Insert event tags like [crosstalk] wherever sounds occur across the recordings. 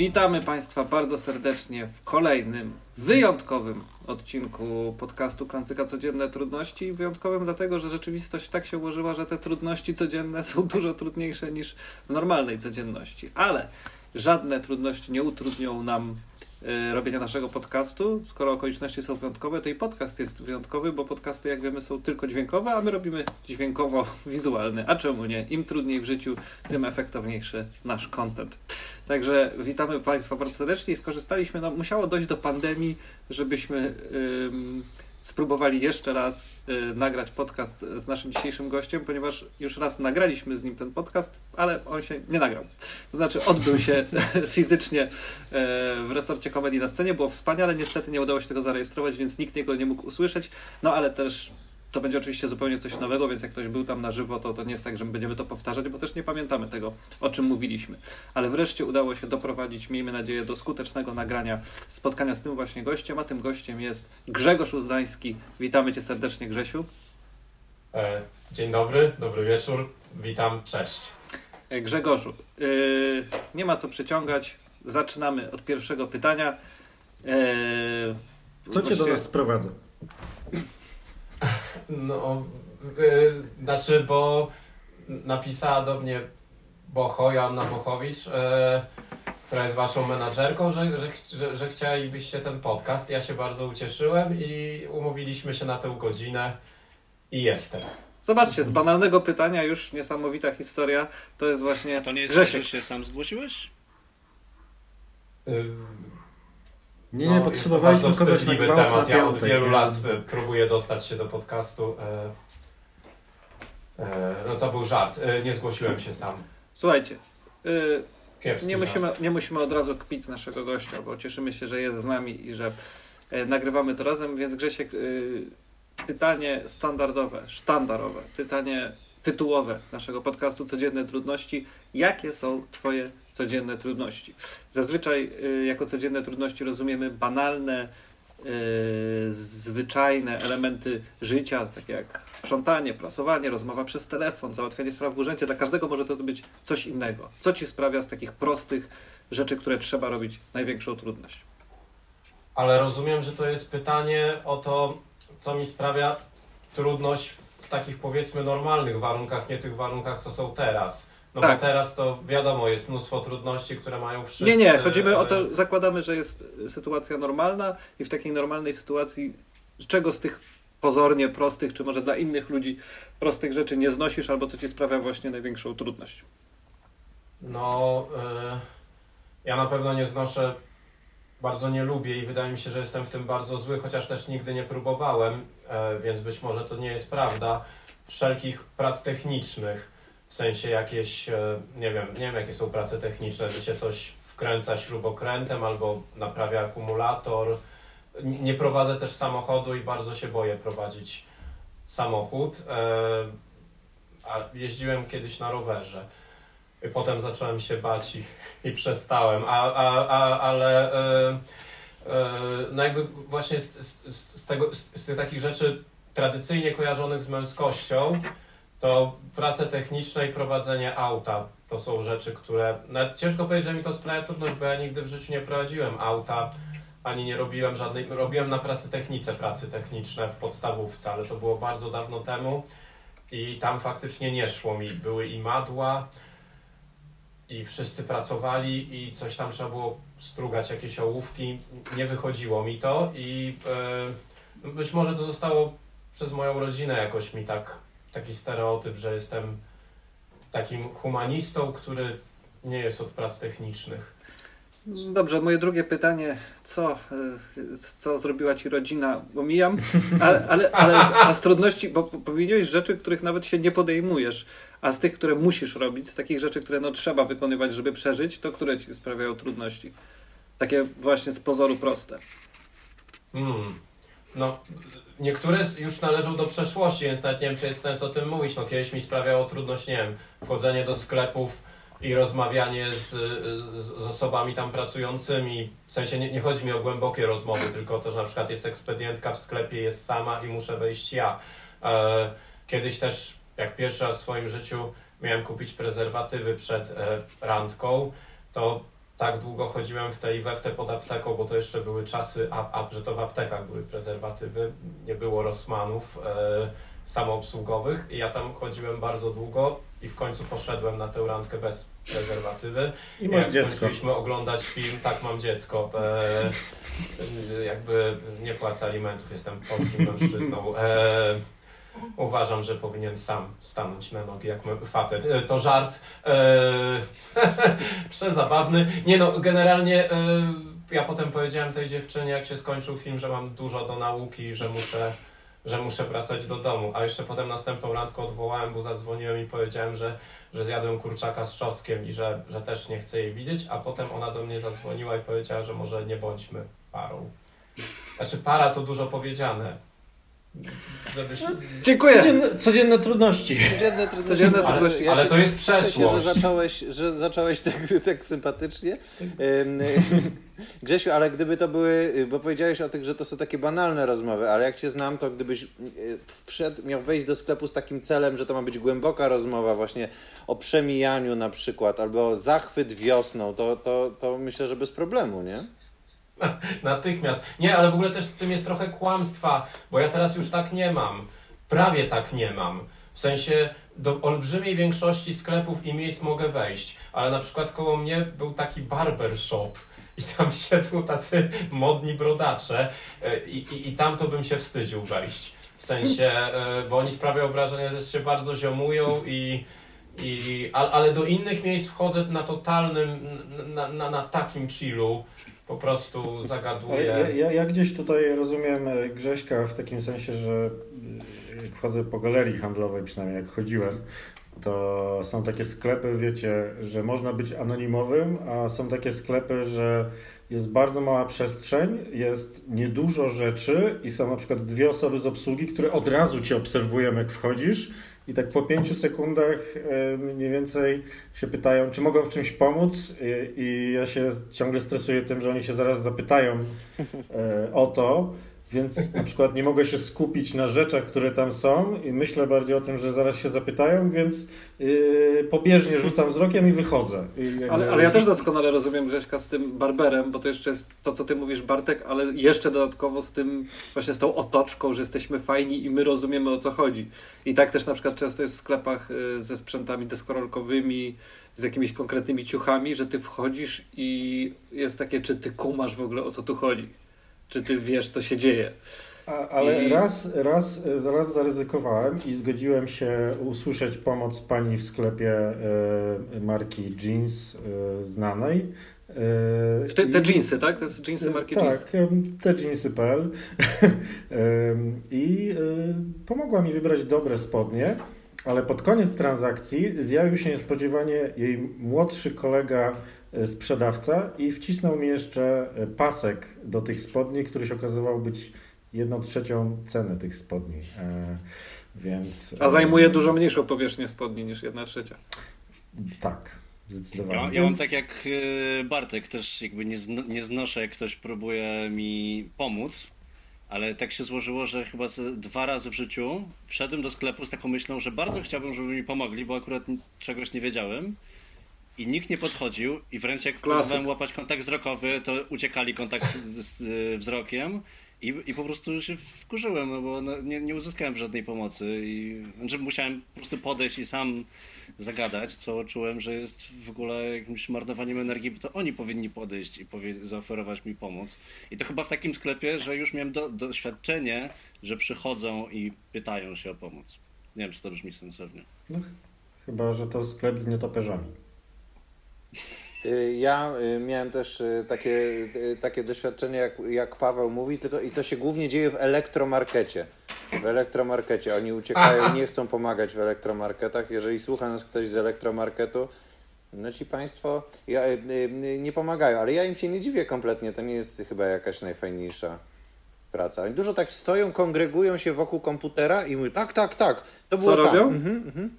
Witamy Państwa bardzo serdecznie w kolejnym wyjątkowym odcinku podcastu Klancyka Codzienne Trudności. Wyjątkowym dlatego, że rzeczywistość tak się ułożyła, że te trudności codzienne są dużo trudniejsze niż w normalnej codzienności. Ale żadne trudności nie utrudnią nam robienia naszego podcastu. Skoro okoliczności są wyjątkowe, to i podcast jest wyjątkowy, bo podcasty, jak wiemy, są tylko dźwiękowe, a my robimy dźwiękowo-wizualny. A czemu nie? Im trudniej w życiu, tym efektowniejszy nasz content. Także witamy Państwa bardzo serdecznie i skorzystaliśmy, no, musiało dojść do pandemii, żebyśmy ym, spróbowali jeszcze raz y, nagrać podcast z naszym dzisiejszym gościem, ponieważ już raz nagraliśmy z nim ten podcast, ale on się nie nagrał. To znaczy odbył się [laughs] fizycznie y, w resorcie komedii na scenie, było wspaniale, niestety nie udało się tego zarejestrować, więc nikt jego nie mógł usłyszeć, no ale też to będzie oczywiście zupełnie coś nowego, więc jak ktoś był tam na żywo, to, to nie jest tak, że my będziemy to powtarzać, bo też nie pamiętamy tego, o czym mówiliśmy. Ale wreszcie udało się doprowadzić, miejmy nadzieję, do skutecznego nagrania spotkania z tym właśnie gościem, a tym gościem jest Grzegorz Uzdański. Witamy Cię serdecznie, Grzesiu. E, dzień dobry, dobry wieczór, witam, cześć. E, Grzegorzu, yy, nie ma co przeciągać, zaczynamy od pierwszego pytania. Yy, Co Cię do nas sprowadza? No, yy, znaczy, bo napisała do mnie Bocho, Joanna Bochowicz, yy, która jest waszą menadżerką, że, że, że, że chcielibyście ten podcast. Ja się bardzo ucieszyłem i umówiliśmy się na tę godzinę i jestem. Zobaczcie, z banalnego pytania już niesamowita historia. To jest właśnie. To nie jest Grzesiek. tak, że się sam zgłosiłeś? Yy, Nie, no, potrzebowaliśmy kogoś na gwałt na temat. Ja od wielu nie? lat y, próbuję dostać się do podcastu. y, y, No to był żart. Y, Nie zgłosiłem się sam. Słuchajcie. Kiepski Nie żart. musimy, nie musimy od razu kpić z naszego gościa, bo cieszymy się, że jest z nami i że e, nagrywamy to razem, więc Grzesiek, y, pytanie standardowe, sztandarowe, pytanie tytułowe naszego podcastu Codzienne Trudności. Jakie są Twoje codzienne trudności? Zazwyczaj y, jako codzienne trudności rozumiemy banalne, y, zwyczajne elementy życia, takie jak sprzątanie, prasowanie, rozmowa przez telefon, załatwianie spraw w urzędzie. Dla każdego może to być coś innego. Co ci sprawia z takich prostych rzeczy, które trzeba robić, największą trudność? Ale rozumiem, że to jest pytanie o to, co mi sprawia trudność takich powiedzmy normalnych warunkach, nie tych warunkach, co są teraz. No Tak. bo teraz to wiadomo, jest mnóstwo trudności, które mają wszyscy. Nie, nie, chodzimy o e, to, zakładamy, że jest sytuacja normalna i w takiej normalnej sytuacji, czego z tych pozornie prostych, czy może dla innych ludzi prostych rzeczy nie znosisz, albo co ci sprawia właśnie największą trudność? No, y, ja na pewno nie znoszę, bardzo nie lubię i wydaje mi się, że jestem w tym bardzo zły, chociaż też nigdy nie próbowałem, e, więc być może to nie jest prawda. Wszelkich prac technicznych, w sensie jakieś, e, nie wiem, nie wiem jakie są prace techniczne, że się coś wkręca śrubokrętem albo naprawia akumulator. Nie prowadzę też samochodu i bardzo się boję prowadzić samochód. E, A jeździłem kiedyś na rowerze. Potem zacząłem się bać i, i przestałem, a, a, a, ale e, no jakby właśnie z, z, z, tego, z tych takich rzeczy tradycyjnie kojarzonych z męskością, to prace techniczne i prowadzenie auta to są rzeczy, które nawet ciężko powiedzieć, że mi to sprawia trudność, bo ja nigdy w życiu nie prowadziłem auta, ani nie robiłem żadnej, robiłem na pracy technice pracy techniczne w podstawówce, ale to było bardzo dawno temu i tam faktycznie nie szło mi, były i madła, i wszyscy pracowali i coś tam trzeba było strugać, jakieś ołówki. Nie wychodziło mi to i e, być może to zostało przez moją rodzinę jakoś mi tak, taki stereotyp, że jestem takim humanistą, który nie jest od prac technicznych. Dobrze, moje drugie pytanie, co, y, co zrobiła ci rodzina? Omijam, ale, ale, ale a z trudności, bo po- powiedziałeś rzeczy, których nawet się nie podejmujesz, a z tych, które musisz robić, z takich rzeczy, które no, trzeba wykonywać, żeby przeżyć, to które ci sprawiają trudności? Takie właśnie z pozoru proste. Hmm. No, niektóre już należą do przeszłości, więc nawet nie wiem, czy jest sens o tym mówić. No, kiedyś mi sprawiało trudność, nie wiem, wchodzenie do sklepów i rozmawianie z, z, osobami tam pracującymi. W sensie nie, nie chodzi mi o głębokie rozmowy, tylko o to, że na przykład jest ekspedientka w sklepie, jest sama i muszę wejść ja. E, kiedyś też, jak pierwszy raz w swoim życiu miałem kupić prezerwatywy przed e, randką, to tak długo chodziłem w tej we w pod apteką, bo to jeszcze były czasy, a, a że to w aptekach były prezerwatywy, nie było Rossmanów e, samoobsługowych i ja tam chodziłem bardzo długo i w końcu poszedłem na tę randkę bez prezerwatywy. I masz Jak dziecko. skończyliśmy oglądać film, tak mam dziecko. E, jakby nie płacę alimentów, jestem polskim mężczyzną. E, uważam, że powinien sam stanąć na nogi jak facet. E, to żart. E, [laughs] przezabawny. Nie no, generalnie e, ja potem powiedziałem tej dziewczynie, jak się skończył film, że mam dużo do nauki że muszę że muszę wracać do domu, a jeszcze potem następną randkę odwołałem, bo zadzwoniłem i powiedziałem, że, że zjadłem kurczaka z czosnkiem i że, że też nie chcę jej widzieć, a potem ona do mnie zadzwoniła i powiedziała, że może nie bądźmy parą. Znaczy para to dużo powiedziane. Żebyś... Dziękuję. Codzienne, codzienne trudności. Codzienne trudności. Codzienne Ale trudności. ja Ale się to jest cieszę się, że przeszłość. zacząłeś, że zacząłeś [laughs] tak, tak sympatycznie. Ym, [laughs] Grzesiu, ale gdyby to były, bo powiedziałeś o tych, że to są takie banalne rozmowy, ale jak cię znam, to gdybyś y, wszedł, miał wejść do sklepu z takim celem, że to ma być głęboka rozmowa właśnie o przemijaniu na przykład, albo o zachwyt wiosną, to, to, to myślę, że bez problemu, nie? [laughs] Natychmiast. Nie, ale w ogóle też w tym jest trochę kłamstwa, bo ja teraz już tak nie mam. Prawie tak nie mam. W sensie do olbrzymiej większości sklepów i miejsc mogę wejść, ale na przykład koło mnie był taki barber shop i tam [laughs] siedzą tacy modni brodacze e, i, i, i tam to bym się wstydził wejść. W sensie, e, bo oni sprawiają wrażenie, że się bardzo ziomują i i, ale do innych miejsc wchodzę na totalnym, na, na, na takim chillu, po prostu Ale zagaduję. ja, ja, ja gdzieś tutaj rozumiem e, Grześka w takim sensie, że e, jak chodzę po galerii handlowej, przynajmniej jak chodziłem, to są takie sklepy, wiecie, że można być anonimowym, a są takie sklepy, że jest bardzo mała przestrzeń, jest niedużo rzeczy i są na przykład dwie osoby z obsługi, które od razu cię obserwują, jak wchodzisz. I tak po pięciu sekundach mniej więcej się pytają, czy mogą w czymś pomóc. I, I ja się ciągle stresuję tym, że oni się zaraz zapytają e, o to. Więc na przykład nie mogę się skupić na rzeczach, które tam są i myślę bardziej o tym, że zaraz się zapytają, więc yy, pobieżnie rzucam wzrokiem i wychodzę. I Ale, ale ja też doskonale rozumiem Grześka z tym barberem, bo to jeszcze jest to, co ty mówisz, Bartek, ale jeszcze dodatkowo z tym, właśnie z tą otoczką, że jesteśmy fajni i my rozumiemy o co chodzi. I tak też na przykład często jest w sklepach y, ze sprzętami deskorolkowymi, z jakimiś konkretnymi ciuchami, że ty wchodzisz i jest takie, czy ty kumasz w ogóle o co tu chodzi? Czy ty wiesz, co się dzieje? A, ale I- raz, raz, raz zaryzykowałem i zgodziłem się usłyszeć pomoc pani w sklepie e, marki jeans e, znanej. E, te, i- te jeansy, tak? To jest jeansy marki jeans. Tak, te jeansy.pl [laughs] i y, pomogła mi wybrać dobre spodnie, ale pod koniec transakcji zjawił się niespodziewanie jej młodszy kolega sprzedawca i wcisnął mi jeszcze e, pasek do tych spodni, który się okazywał być jedną trzecią ceny tych spodni. E, Więc, A zajmuje dużo mniejszą powierzchnię spodni niż jedna trzecia. Tak, zdecydowanie. Ja, ja mam tak jak e, Bartek, też jakby nie, zno, nie znoszę, jak ktoś próbuje mi pomóc, ale tak się złożyło, że chyba z, dwa razy w życiu wszedłem do sklepu z taką myślą, że bardzo chciałbym, żeby mi pomogli, bo akurat czegoś nie wiedziałem. I nikt nie podchodził i wręcz jak próbowałem łapać kontakt wzrokowy, to uciekali kontakt z e, wzrokiem i, i po prostu się wkurzyłem, no bo no, nie, nie uzyskałem żadnej pomocy i znaczy musiałem po prostu podejść i sam zagadać, co czułem, że jest w ogóle jakimś marnowaniem energii, bo to oni powinni podejść i powie, zaoferować mi pomoc. I to chyba w takim sklepie, że już miałem do, doświadczenie, że przychodzą i pytają się o pomoc. Nie wiem, czy to brzmi sensownie. No, ch- chyba, że to sklep z nietoperzami. Y, Ja y, miałem też y, takie, takie doświadczenie, jak, jak Paweł mówi, tylko i to się głównie dzieje w elektromarkecie. W elektromarkecie. Oni uciekają, nie chcą pomagać w elektromarketach. Jeżeli słucha nas ktoś z elektromarketu, no ci Państwo ja, nie pomagają, ale ja im się nie dziwię kompletnie. To nie jest chyba jakaś najfajniejsza praca. Oni dużo tak stoją, kongregują się wokół komputera i mówią, tak, tak, tak, to było Co tam. robią? Mhm, mhm.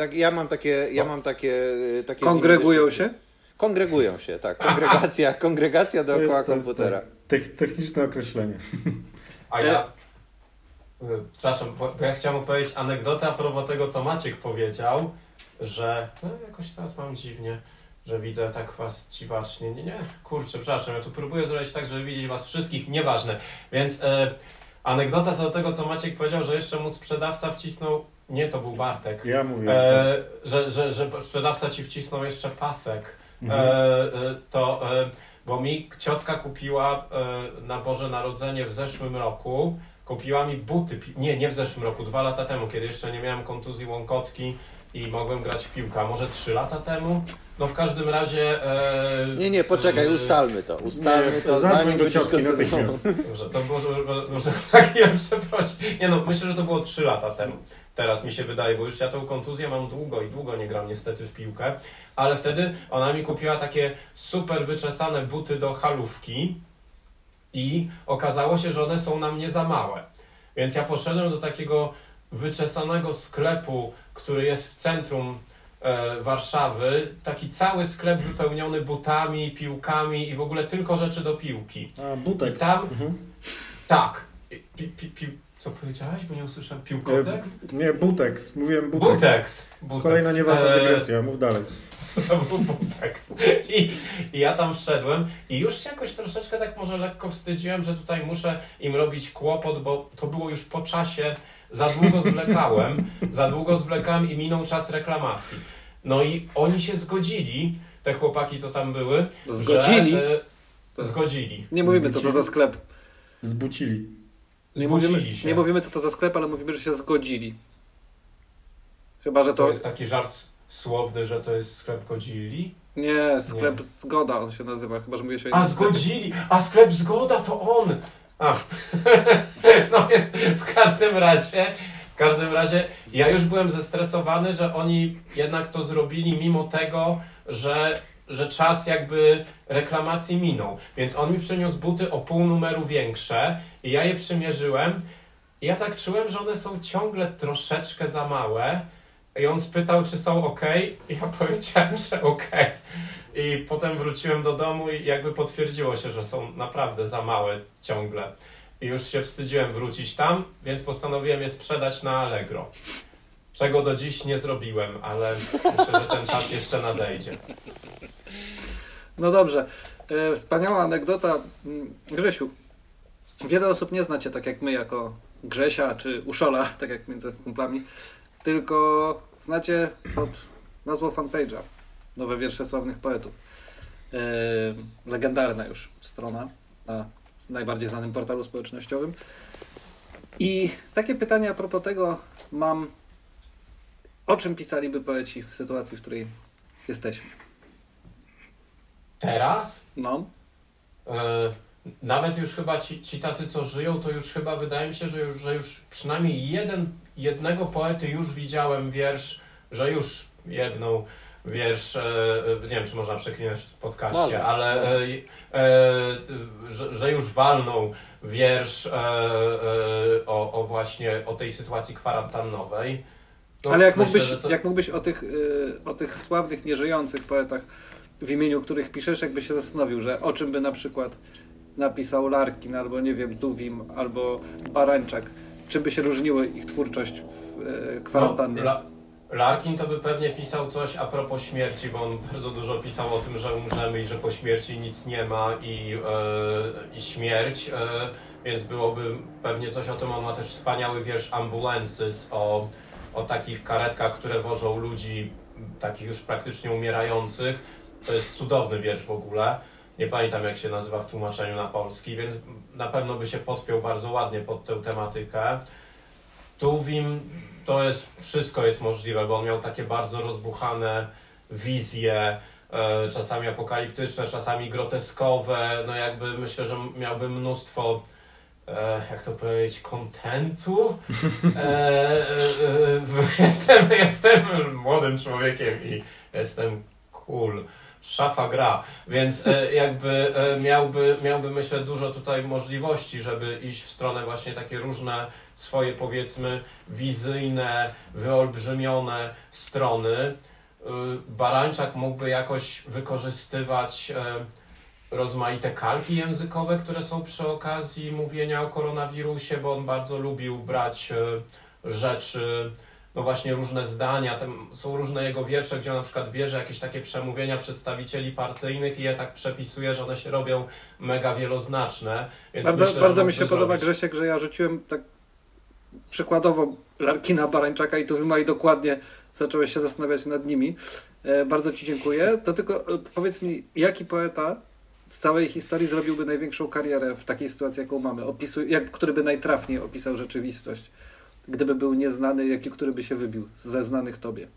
Tak, ja mam takie, ja mam takie, y, takie Kongregują się? Kongregują się, tak. Kongregacja, kongregacja dookoła jest komputera. Tech, techniczne określenie. A ja. y, Przepraszam, bo bo ja chciałem opowiedzieć anegdotę a propos tego, co Maciek powiedział, że no, jakoś teraz mam dziwnie, że widzę tak was dziwacznie. Nie, nie, kurczę, przepraszam, ja tu próbuję zrobić tak, żeby widzieć was wszystkich, nieważne. Więc e, anegdota co do tego, co Maciek powiedział, że jeszcze mu sprzedawca wcisnął, nie, to był Bartek, Ja mówię. e, że, że, że sprzedawca ci wcisnął jeszcze pasek. Mhm. E, e, to, e, bo mi ciotka kupiła e, na Boże Narodzenie w zeszłym roku, kupiła mi buty, nie, nie w zeszłym roku, dwa lata temu, kiedy jeszcze nie miałem kontuzji łąkotki i mogłem grać w piłkę, a może trzy lata temu? No w każdym razie... E, Nie, nie, poczekaj, e, ustalmy to. Ustalmy Nie, to, zanim do będziesz kontynuował. Dobrze, to było, może tak, [laughs] ja przepraszam. Nie no, myślę, że to było 3 lata temu. Teraz mi się wydaje, bo już ja tą kontuzję mam długo i długo nie gram niestety w piłkę, ale wtedy ona mi kupiła takie super wyczesane buty do halówki i okazało się, że one są na mnie za małe. Więc ja poszedłem do takiego wyczesanego sklepu, który jest w centrum e, Warszawy, taki cały sklep wypełniony butami, piłkami i w ogóle tylko rzeczy do piłki. A, butek. I tam- Mhm. Tak. Pi, pi, pi, co powiedziałeś? Bo nie usłyszałem. Piłkotex? E, nie, butex. Mówiłem butex. Butex. Butex. Kolejna nieważna E, dygresja, mów dalej. [laughs] To był Butex. I, I ja tam wszedłem i już się jakoś troszeczkę tak może lekko wstydziłem, że tutaj muszę im robić kłopot, bo to było już po czasie, za długo zwlekałem, [laughs] za długo zwlekałem i minął czas reklamacji. No i oni się zgodzili, te chłopaki, co tam były, Zgodzili? Że, e, zgodzili. Nie mówimy, co to za sklep. Zbucili. Nie mówimy, się. nie mówimy, co to za sklep, ale mówimy, że się zgodzili. Chyba, że To to... jest taki żart słowny, że to jest sklep Godzilli? Nie, sklep Zgoda on się nazywa, chyba, że mówię się A zgodzili! A sklep Zgoda to on! A. [laughs] No więc w każdym razie, w każdym razie ja już byłem zestresowany, że oni jednak to zrobili mimo tego, że, że czas jakby reklamacji minął. Więc on mi przyniósł buty o pół numeru większe i ja je przymierzyłem i ja tak czułem, że one są ciągle troszeczkę za małe. I on spytał, czy są ok, i ja [laughs] powiedziałem, że ok. I potem wróciłem do domu i jakby potwierdziło się, że są naprawdę za małe ciągle. I już się wstydziłem wrócić tam, więc postanowiłem je sprzedać na Allegro. Czego do dziś nie zrobiłem, ale myślę, że ten czas jeszcze nadejdzie. No dobrze. E, wspaniała anegdota. Mm, Grzesiu, wiele osób nie znacie tak jak my jako Grzesia czy Uszola, [laughs] tak jak między kumplami, tylko znacie pod nazwą fanpage'a Nowe Wiersze Sławnych Poetów. E, legendarna już strona na najbardziej znanym portalu społecznościowym. I takie pytanie a propos tego mam, o czym pisaliby poeci w sytuacji, w której jesteśmy. Teraz? No, E, nawet już chyba ci, ci tacy, co żyją, to już chyba wydaje mi się, że już, że już przynajmniej jeden, jednego poety już widziałem wiersz, że już jedną wiersz, e, e, nie wiem, czy można przeklinać w podcaście, ale można. e, e, że, że już walnął wiersz e, e, o, o właśnie o tej sytuacji kwarantannowej. No, Ale jak myślę, mógłbyś, to- jak mógłbyś o, tych, o tych sławnych, nieżyjących poetach, w imieniu których piszesz, jakbyś się zastanowił, że o czym by na przykład napisał Larkin, albo nie wiem, Duwim, albo Barańczak, czym by się różniły ich twórczość w y, kwarantannie? No, La- Larkin to by pewnie pisał coś a propos śmierci, bo on bardzo dużo pisał o tym, że umrzemy i że po śmierci nic nie ma i, e, i śmierć, e, więc byłoby pewnie coś o tym. On ma też wspaniały wiersz Ambulances o, o takich karetkach, które wożą ludzi takich już praktycznie umierających. To jest cudowny wiersz w ogóle. Nie pamiętam jak się nazywa w tłumaczeniu na polski, więc na pewno by się podpiął bardzo ładnie pod tę tematykę. Tuwim to jest, wszystko jest możliwe, bo on miał takie bardzo rozbuchane wizje, e, czasami apokaliptyczne, czasami groteskowe, no jakby myślę, że miałby mnóstwo, e, jak to powiedzieć, kontentu. E, [laughs] jestem, jestem młodym człowiekiem i jestem cool. Szafa gra, więc e, jakby e, miałby, miałby myślę dużo tutaj możliwości, żeby iść w stronę właśnie takie różne swoje powiedzmy wizyjne, wyolbrzymione strony. Y, Barańczak mógłby jakoś wykorzystywać e, rozmaite kalki językowe, które są przy okazji mówienia o koronawirusie, bo on bardzo lubił brać e, rzeczy no właśnie różne zdania, tam są różne jego wiersze, gdzie on na przykład bierze jakieś takie przemówienia przedstawicieli partyjnych i je tak przepisuje, że one się robią mega wieloznaczne. Bardzo, myślę, bardzo mi się mógłby podoba zrobić. Grzesiek, że ja rzuciłem tak przykładowo Larkina Barańczaka i tu Wima i dokładnie zacząłeś się zastanawiać nad nimi. E, bardzo Ci dziękuję. To tylko e, powiedz mi, jaki poeta z całej historii zrobiłby największą karierę w takiej sytuacji, jaką mamy? Opisuj, jak, który by najtrafniej opisał rzeczywistość? Gdyby był nieznany, jaki, który by się wybił ze znanych Tobie?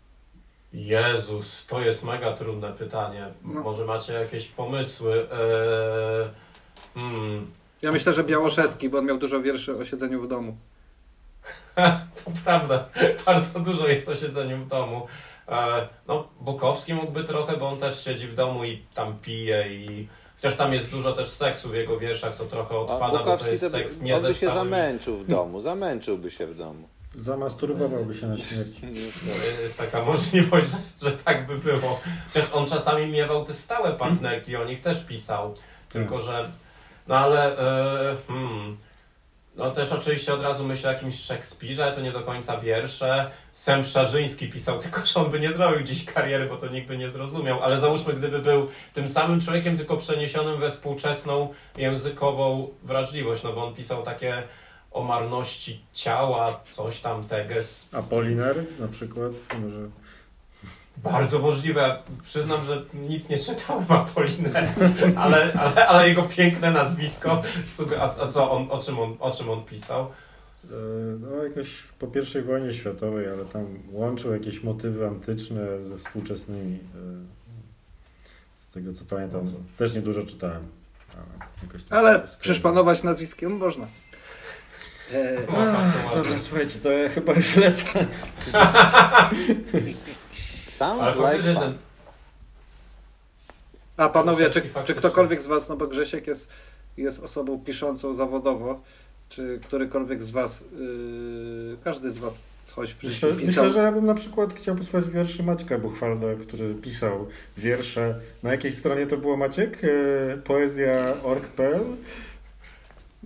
Jezus, to jest mega trudne pytanie. No. Może macie jakieś pomysły? Eee, hmm. Ja myślę, że Białoszewski, bo on miał dużo wierszy o siedzeniu w domu. [laughs] To prawda, bardzo dużo jest o siedzeniu w domu. E, no, Bukowski mógłby trochę, bo on też siedzi w domu i tam pije i... Chociaż tam jest dużo też seksu w jego wierszach, co trochę odpada, bo to jest to seks nie on by się zamęczył w [laughs] domu, zamęczyłby się w domu. Zamasturbowałby się na śmierć. Jest taka możliwość, że, tak by było. Chociaż on czasami miewał te stałe partnerki, o nich też pisał. Tylko, że... No ale... E, hmm, no też oczywiście od razu myślę o jakimś Szekspirze, to nie do końca wiersze. Sem Szarzyński pisał, [laughs] tylko że on by nie zrobił dziś kariery, bo to nikt by nie zrozumiał. Ale załóżmy, gdyby był tym samym człowiekiem, tylko przeniesionym we współczesną językową wrażliwość, no bo on pisał takie o marności ciała, coś tam, teges, Apoliner na przykład, może... Bardzo możliwe. Ja Przyznam, że nic nie czytałem Apolinera, [laughs] ale, ale, ale jego piękne nazwisko. A, a co on, o, czym on, o czym on pisał? E, No jakoś po I wojnie światowej, ale tam łączył jakieś motywy antyczne ze współczesnymi. e, Z tego co pamiętam, też niedużo czytałem. Ale, jakoś tak Ale skojarzyłem. przyszpanować nazwiskiem można. E, No, bardzo Dobra, słuchajcie, to ja chyba już lecę. [laughs] Sounds Ale like fun. A panowie, czy, czy ktokolwiek z Was, no bo Grzesiek jest, jest osobą piszącą zawodowo, czy którykolwiek z Was, yy, każdy z Was coś w życiu Myślę, pisał? myślę, że ja bym na przykład chciał posłuchać wierszy Maćka Buchwalda, który pisał wiersze. Na jakiej stronie to było Maciek? E, Poezja.org.pl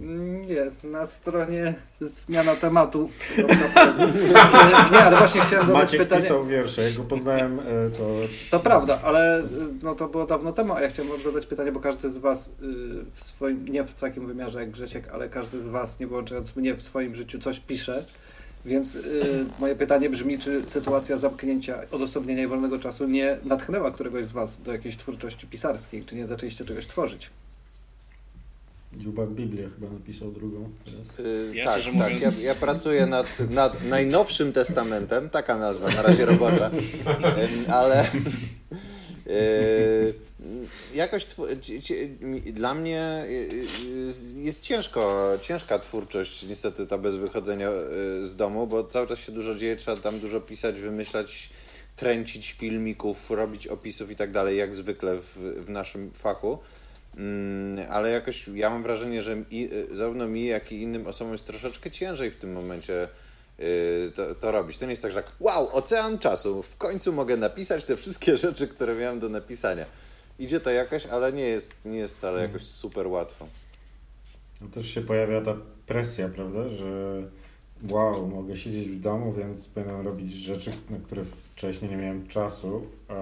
Nie, na stronie zmiana tematu. [laughs] Nie, ale właśnie chciałem zadać Maciek pytanie. pisał wiersze, jak go poznałem, e, to... To prawda, ale y, no to było dawno temu, a ja chciałem wam zadać pytanie, bo każdy z was y, w swoim, nie w takim wymiarze jak Grzesiek, ale każdy z was, nie wyłączając mnie, w swoim życiu coś pisze. Więc y, moje pytanie brzmi, czy sytuacja zamknięcia, odosobnienia i wolnego czasu nie natchnęła któregoś z was do jakiejś twórczości pisarskiej, czy nie zaczęliście czegoś tworzyć? Dziubak Biblię chyba napisał drugą teraz. Y, Ja tak, tak. Ja, mówiąc- ja pracuję nad, nad najnowszym testamentem, taka nazwa, na razie robocza, Ym, ale y, jakoś tw- ci- ci- dla mnie y, y, jest ciężko, ciężka twórczość, niestety ta bez wychodzenia y, z domu, bo cały czas się dużo dzieje, trzeba tam dużo pisać, wymyślać, kręcić filmików, robić opisów i tak dalej, jak zwykle w, w naszym fachu. Mm, ale jakoś ja mam wrażenie, że i, y, zarówno mi, jak i innym osobom jest troszeczkę ciężej w tym momencie y, to, to robić. To nie jest tak, że tak, wow, ocean czasu, w końcu mogę napisać te wszystkie [laughs] rzeczy, które miałem do napisania. Idzie to jakoś, ale nie jest, nie jest wcale jakoś super łatwo. No też się pojawia ta presja, prawda, że wow, mogę siedzieć w domu, więc powinienem robić rzeczy, na które wcześniej nie miałem czasu, a,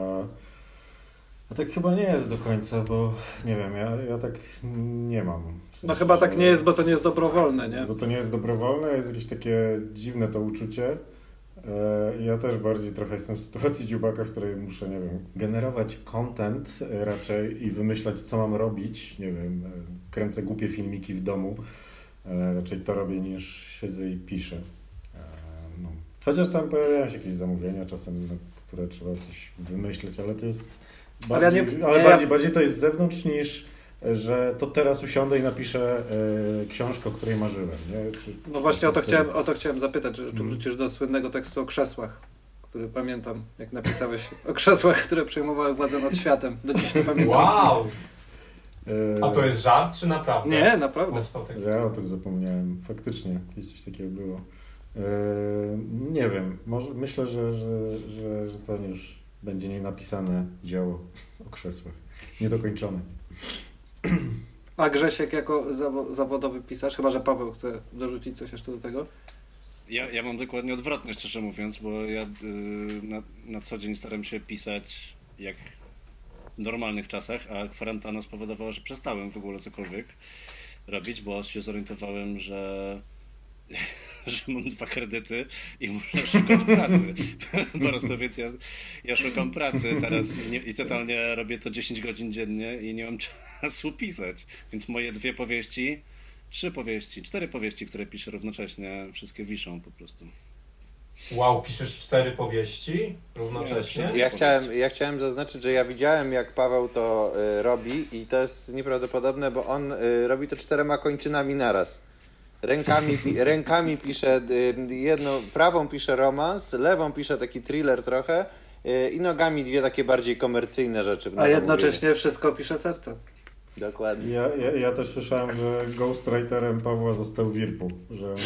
a tak chyba nie jest do końca, bo nie wiem, ja, ja tak nie mam. W No chyba tak nie jest, bo to nie jest dobrowolne, nie? Bo to nie jest dobrowolne, jest jakieś takie dziwne to uczucie. E, Ja też bardziej trochę jestem w sytuacji dziubaka, w której muszę, nie wiem, generować content e, raczej i wymyślać, co mam robić. Nie wiem, e, kręcę głupie filmiki w domu. Raczej to robię niż siedzę i piszę. No. Chociaż tam pojawiają się jakieś zamówienia czasem, które trzeba coś wymyśleć, ale to jest Ale ja bardziej, nie- ale nie, bardziej, ja- bardziej to jest z zewnątrz niż że to teraz usiądę i napiszę e, książkę, o której marzyłem. Nie? Czy, No właśnie o to, chciałem, o to chciałem zapytać, czy, czy Mhm. wrócisz do słynnego tekstu o krzesłach, który pamiętam, jak napisałeś o krzesłach, które przejmowały władzę nad światem. Do dziś nie pamiętam. wow! E, A to jest żart, czy naprawdę? Nie, naprawdę. Ja o tym zapomniałem. Faktycznie, kiedyś coś takiego było. E, nie wiem, może, myślę, że, że, że, że to już będzie nienapisane dzieło o krzesłach. Niedokończone. A Grzesiek jako zawo- zawodowy pisarz, chyba że Paweł chce dorzucić coś jeszcze do tego. Ja, ja mam dokładnie odwrotnie, szczerze mówiąc, bo ja y, na, na co dzień staram się pisać jak w normalnych czasach, a kwarantanna spowodowała, że przestałem w ogóle cokolwiek robić, bo się zorientowałem, że [laughs] że mam dwa kredyty i muszę szukać pracy. [laughs] po prostu, więc ja, ja szukam pracy teraz i, nie, i, totalnie robię to 10 godzin dziennie i nie mam [laughs] czasu pisać. Więc moje dwie powieści, trzy powieści, cztery powieści, które piszę równocześnie, wszystkie wiszą po prostu. Wow, piszesz cztery powieści równocześnie? Ja chciałem, ja chciałem zaznaczyć, że ja widziałem, jak Paweł to y, robi i to jest nieprawdopodobne, bo on y, robi to czterema kończynami naraz. Rękami, rękami pisze y, jedną, prawą pisze romans, lewą pisze taki thriller trochę y, i nogami dwie takie bardziej komercyjne rzeczy. A jednocześnie wszystko pisze serce. Dokładnie. Ja, ja, ja też słyszałem, że ghostwriterem Pawła został Wirpu, że on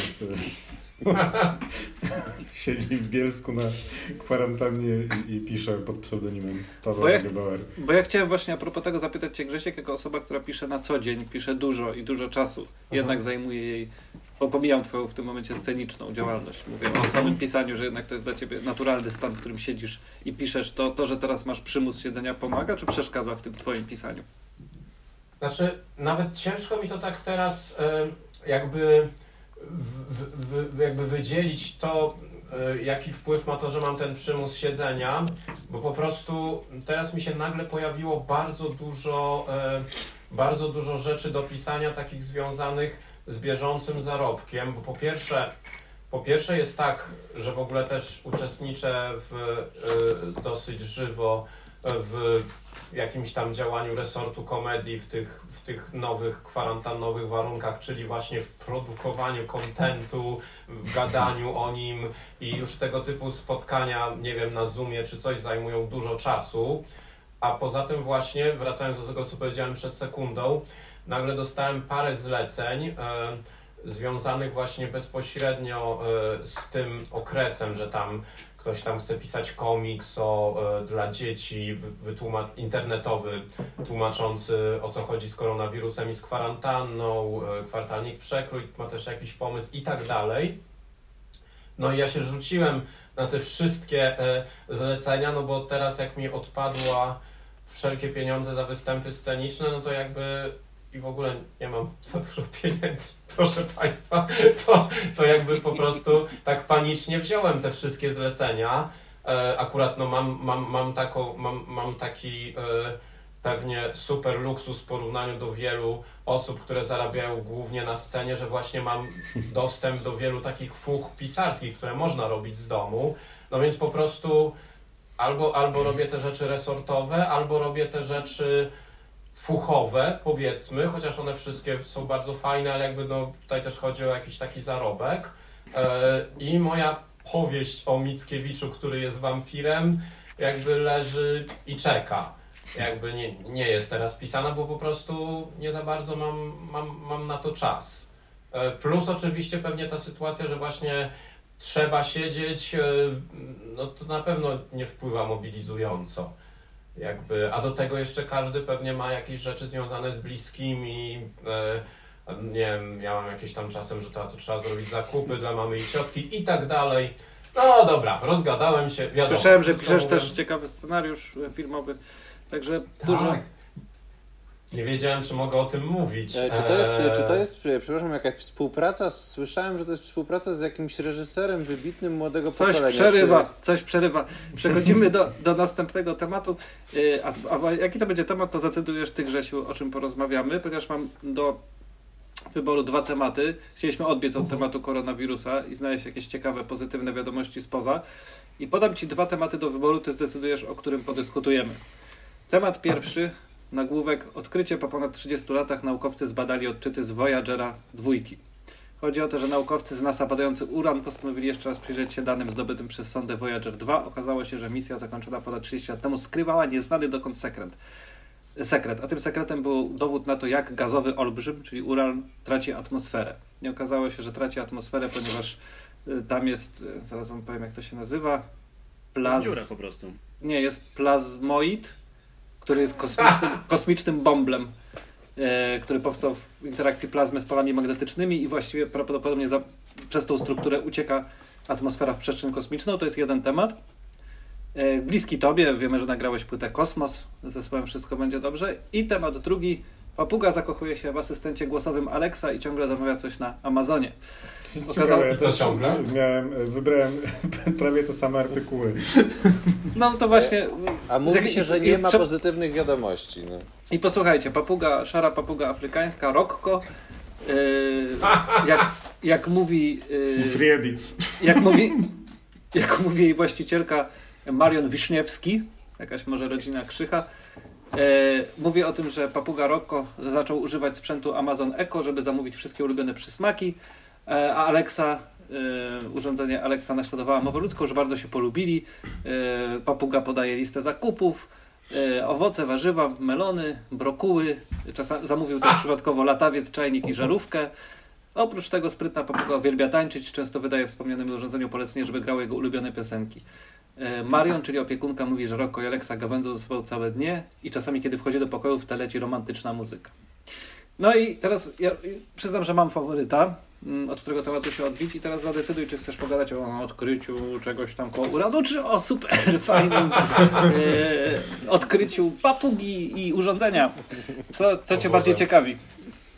[laughs] siedzi w Bielsku na kwarantannie i, i pisze pod pseudonimem Paweł bo ja, Gebauer. Bo ja chciałem właśnie a propos tego zapytać Cię Grzesiek, jako osoba, która pisze na co dzień, pisze dużo i dużo czasu, Aha. jednak zajmuje jej, bo pomijam Twoją w tym momencie sceniczną działalność, mówię o samym pisaniu, że jednak to jest dla Ciebie naturalny stan, w którym siedzisz i piszesz, to, to że teraz masz przymus siedzenia pomaga, czy przeszkadza w tym Twoim pisaniu? Znaczy, nawet ciężko mi to tak teraz jakby w, w, jakby wydzielić to, e, jaki wpływ ma to, że mam ten przymus siedzenia, bo po prostu teraz mi się nagle pojawiło bardzo dużo, e, bardzo dużo rzeczy do pisania takich związanych z bieżącym zarobkiem, bo po pierwsze, po pierwsze jest tak, że w ogóle też uczestniczę w, e, dosyć żywo w jakimś tam działaniu resortu komedii w tych, w tych nowych kwarantannowych warunkach, czyli właśnie w produkowaniu kontentu, w gadaniu o nim i już tego typu spotkania, nie wiem, na Zoomie czy coś zajmują dużo czasu. A poza tym właśnie, wracając do tego, co powiedziałem przed sekundą, nagle dostałem parę zleceń e, związanych właśnie bezpośrednio e, z tym okresem, że tam ktoś tam chce pisać komiks o, e, dla dzieci wytłuma- internetowy, tłumaczący o co chodzi z koronawirusem i z kwarantanną, e, kwartalnik przekrój, ma też jakiś pomysł i tak dalej. No i ja się rzuciłem na te wszystkie e, zlecenia, no bo teraz jak mi odpadła wszelkie pieniądze za występy sceniczne, no to jakby i w ogóle nie mam za dużo pieniędzy, proszę Państwa, to, to jakby po prostu tak panicznie wziąłem te wszystkie zlecenia. E, akurat no mam, mam, mam, taką, mam, mam taki e, pewnie super luksus w porównaniu do wielu osób, które zarabiają głównie na scenie, że właśnie mam dostęp do wielu takich fuch pisarskich, które można robić z domu. No więc po prostu albo, albo robię te rzeczy resortowe, albo robię te rzeczy fuchowe, powiedzmy, chociaż one wszystkie są bardzo fajne, ale jakby no, tutaj też chodzi o jakiś taki zarobek. E, I moja powieść o Mickiewiczu, który jest wampirem, jakby leży i czeka. Jakby nie, nie jest teraz pisana, bo po prostu nie za bardzo mam, mam, mam na to czas. E, plus oczywiście pewnie ta sytuacja, że właśnie trzeba siedzieć, e, no to na pewno nie wpływa mobilizująco. Jakby, a do tego jeszcze każdy pewnie ma jakieś rzeczy związane z bliskimi. E, nie wiem, ja mam jakieś tam czasem, że to, to trzeba zrobić zakupy dla mamy i ciotki i tak dalej. No dobra, rozgadałem się. Wiadomo, Słyszałem, że piszesz też ciekawy scenariusz filmowy, także tak. dużo, nie wiedziałem, czy mogę o tym mówić. E, czy to jest, czy to jest przepraszam, jakaś współpraca? Słyszałem, że to jest współpraca z jakimś reżyserem wybitnym młodego coś pokolenia. Przerywa, czy... Coś przerywa. Przechodzimy do, do następnego tematu. E, a, a jaki to będzie temat, to zdecydujesz Ty, Grzesiu, o czym porozmawiamy, ponieważ mam do wyboru dwa tematy. Chcieliśmy odbiec od tematu koronawirusa i znaleźć jakieś ciekawe, pozytywne wiadomości spoza. I podam Ci dwa tematy do wyboru, Ty zdecydujesz, o którym podyskutujemy. Temat pierwszy Nagłówek Odkrycie po ponad 30 latach naukowcy zbadali odczyty z Voyagera dwójki. Chodzi o to, że naukowcy z NASA badający uran postanowili jeszcze raz przyjrzeć się danym zdobytym przez sondę Voyager 2. Okazało się, że misja zakończona ponad 30 lat temu skrywała nieznany dokąd sekret. Sekret, a tym sekretem był dowód na to, jak gazowy olbrzym, czyli uran, traci atmosferę. Nie okazało się, że traci atmosferę, ponieważ y, tam jest, y, zaraz wam powiem jak to się nazywa, plaz... Dziura po prostu. Nie, jest plazmoid, który jest kosmicznym, [laughs] kosmicznym bąblem, e, który powstał w interakcji plazmy z polami magnetycznymi i właściwie prawdopodobnie za, przez tą strukturę ucieka atmosfera w przestrzeń kosmiczną. To jest jeden temat. E, bliski tobie, wiemy, że nagrałeś płytę Kosmos z zespołem Wszystko będzie dobrze. I temat drugi. Papuga zakochuje się w asystencie głosowym Alexa i ciągle zamawia coś na Amazonie. Ciekawe, ja też ciągle? Miałem, wybrałem [laughs] prawie te same artykuły. No to właśnie. A mówi się, że nie ma pozytywnych wiadomości. No. I posłuchajcie, papuga, szara papuga afrykańska, Rokko, yy, jak, jak mówi, yy, jak mówi, jak mówi jej właścicielka Marion Wiszniewski, jakaś może rodzina Krzycha, yy, mówi o tym, że papuga Rokko zaczął używać sprzętu Amazon Echo, żeby zamówić wszystkie ulubione przysmaki, e, a Alexa yy, urządzenie Alexa naśladowała mowę ludzką, że bardzo się polubili. Papuga podaje listę zakupów, E, owoce, warzywa, melony, brokuły. Czasami zamówił też przypadkowo latawiec, czajnik i żarówkę. Oprócz tego sprytna papuga uwielbia tańczyć, często wydaje wspomnianym urządzeniu polecenie, żeby grało jego ulubione piosenki. E, Marion, czyli opiekunka, mówi, że Rocco i Alexa gawędzą ze sobą całe dnie i czasami, kiedy wchodzi do pokoju, w tle leci romantyczna muzyka. No i teraz ja przyznam, że mam faworyta, mm, od którego tematu się odbić i teraz zadecyduj, czy chcesz pogadać o odkryciu czegoś tam koło uranu, czy o super [laughs] fajnym e, odkryciu papugi i urządzenia. Co, co O cię Boże. bardziej ciekawi?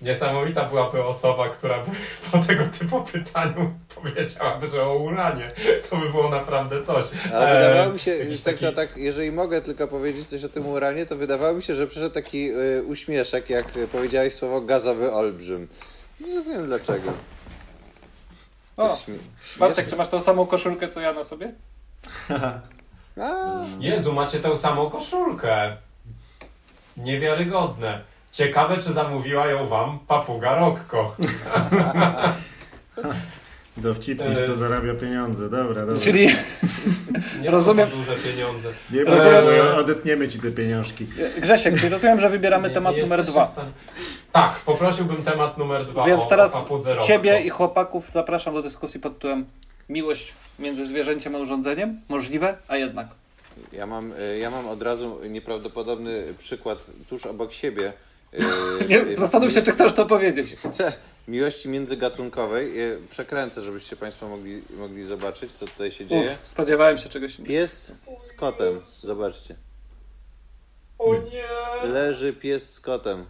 Niesamowita byłaby osoba, która by [laughs] po tego typu pytaniu powiedziałaby, że o uranie. To by było naprawdę coś. Ale Eee, wydawało mi się, jakiś tylko taki- tak, jeżeli mogę tylko powiedzieć coś o tym uranie, to wydawało mi się, że przyszedł taki y, uśmieszek, jak powiedziałeś słowo gazowy olbrzym. Nie rozumiem dlaczego. O, Bartek, czy masz tą samą koszulkę, co ja na sobie? [laughs] A, Jezu, macie tę samą koszulkę. Niewiarygodne. Ciekawe, czy zamówiła ją wam papuga Rokko. [laughs] Dowcipnik, E, co zarabia pieniądze. Dobra, dobra. Czyli Nie Rozumiem. duże pieniądze. Nie Rozumiem. bo odetniemy ci te pieniążki. Grzesiek, czyli rozumiem, że wybieramy Nie- temat nie numer dwa. Tak, poprosiłbym temat numer dwa Więc o, teraz o. Ciebie i chłopaków zapraszam do dyskusji pod tytułem Miłość między zwierzęciem a urządzeniem? Możliwe, a jednak. ja, mam, y, ja mam od razu nieprawdopodobny przykład tuż obok siebie. Y, Nie, y, zastanów się, czy chcesz to powiedzieć. Chcę miłości międzygatunkowej. Przekręcę, żebyście Państwo mogli, mogli zobaczyć, co tutaj się dzieje. Uf, spodziewałem się czegoś innego. Pies z kotem. Zobaczcie. O nie! Leży pies z kotem.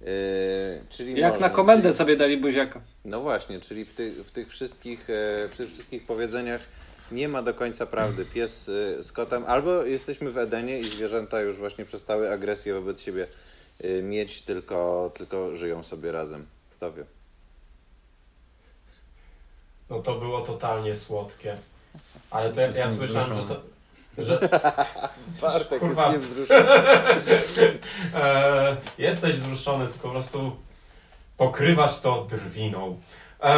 Yy, czyli Jak na komendę czyli, sobie dali buziaka. No właśnie, czyli w, ty, w tych wszystkich, e, w tych wszystkich powiedzeniach nie ma do końca prawdy. Pies e, z kotem, albo jesteśmy w Edenie i zwierzęta już właśnie przestały agresję wobec siebie mieć, tylko, tylko żyją sobie razem. Kto wie. No to było totalnie słodkie. Ale to ja, ja słyszałem, że to... Że, [laughs] Bartek Kurwa. jest niewzruszony. [laughs] e, jesteś wzruszony, tylko po prostu pokrywasz to drwiną. E,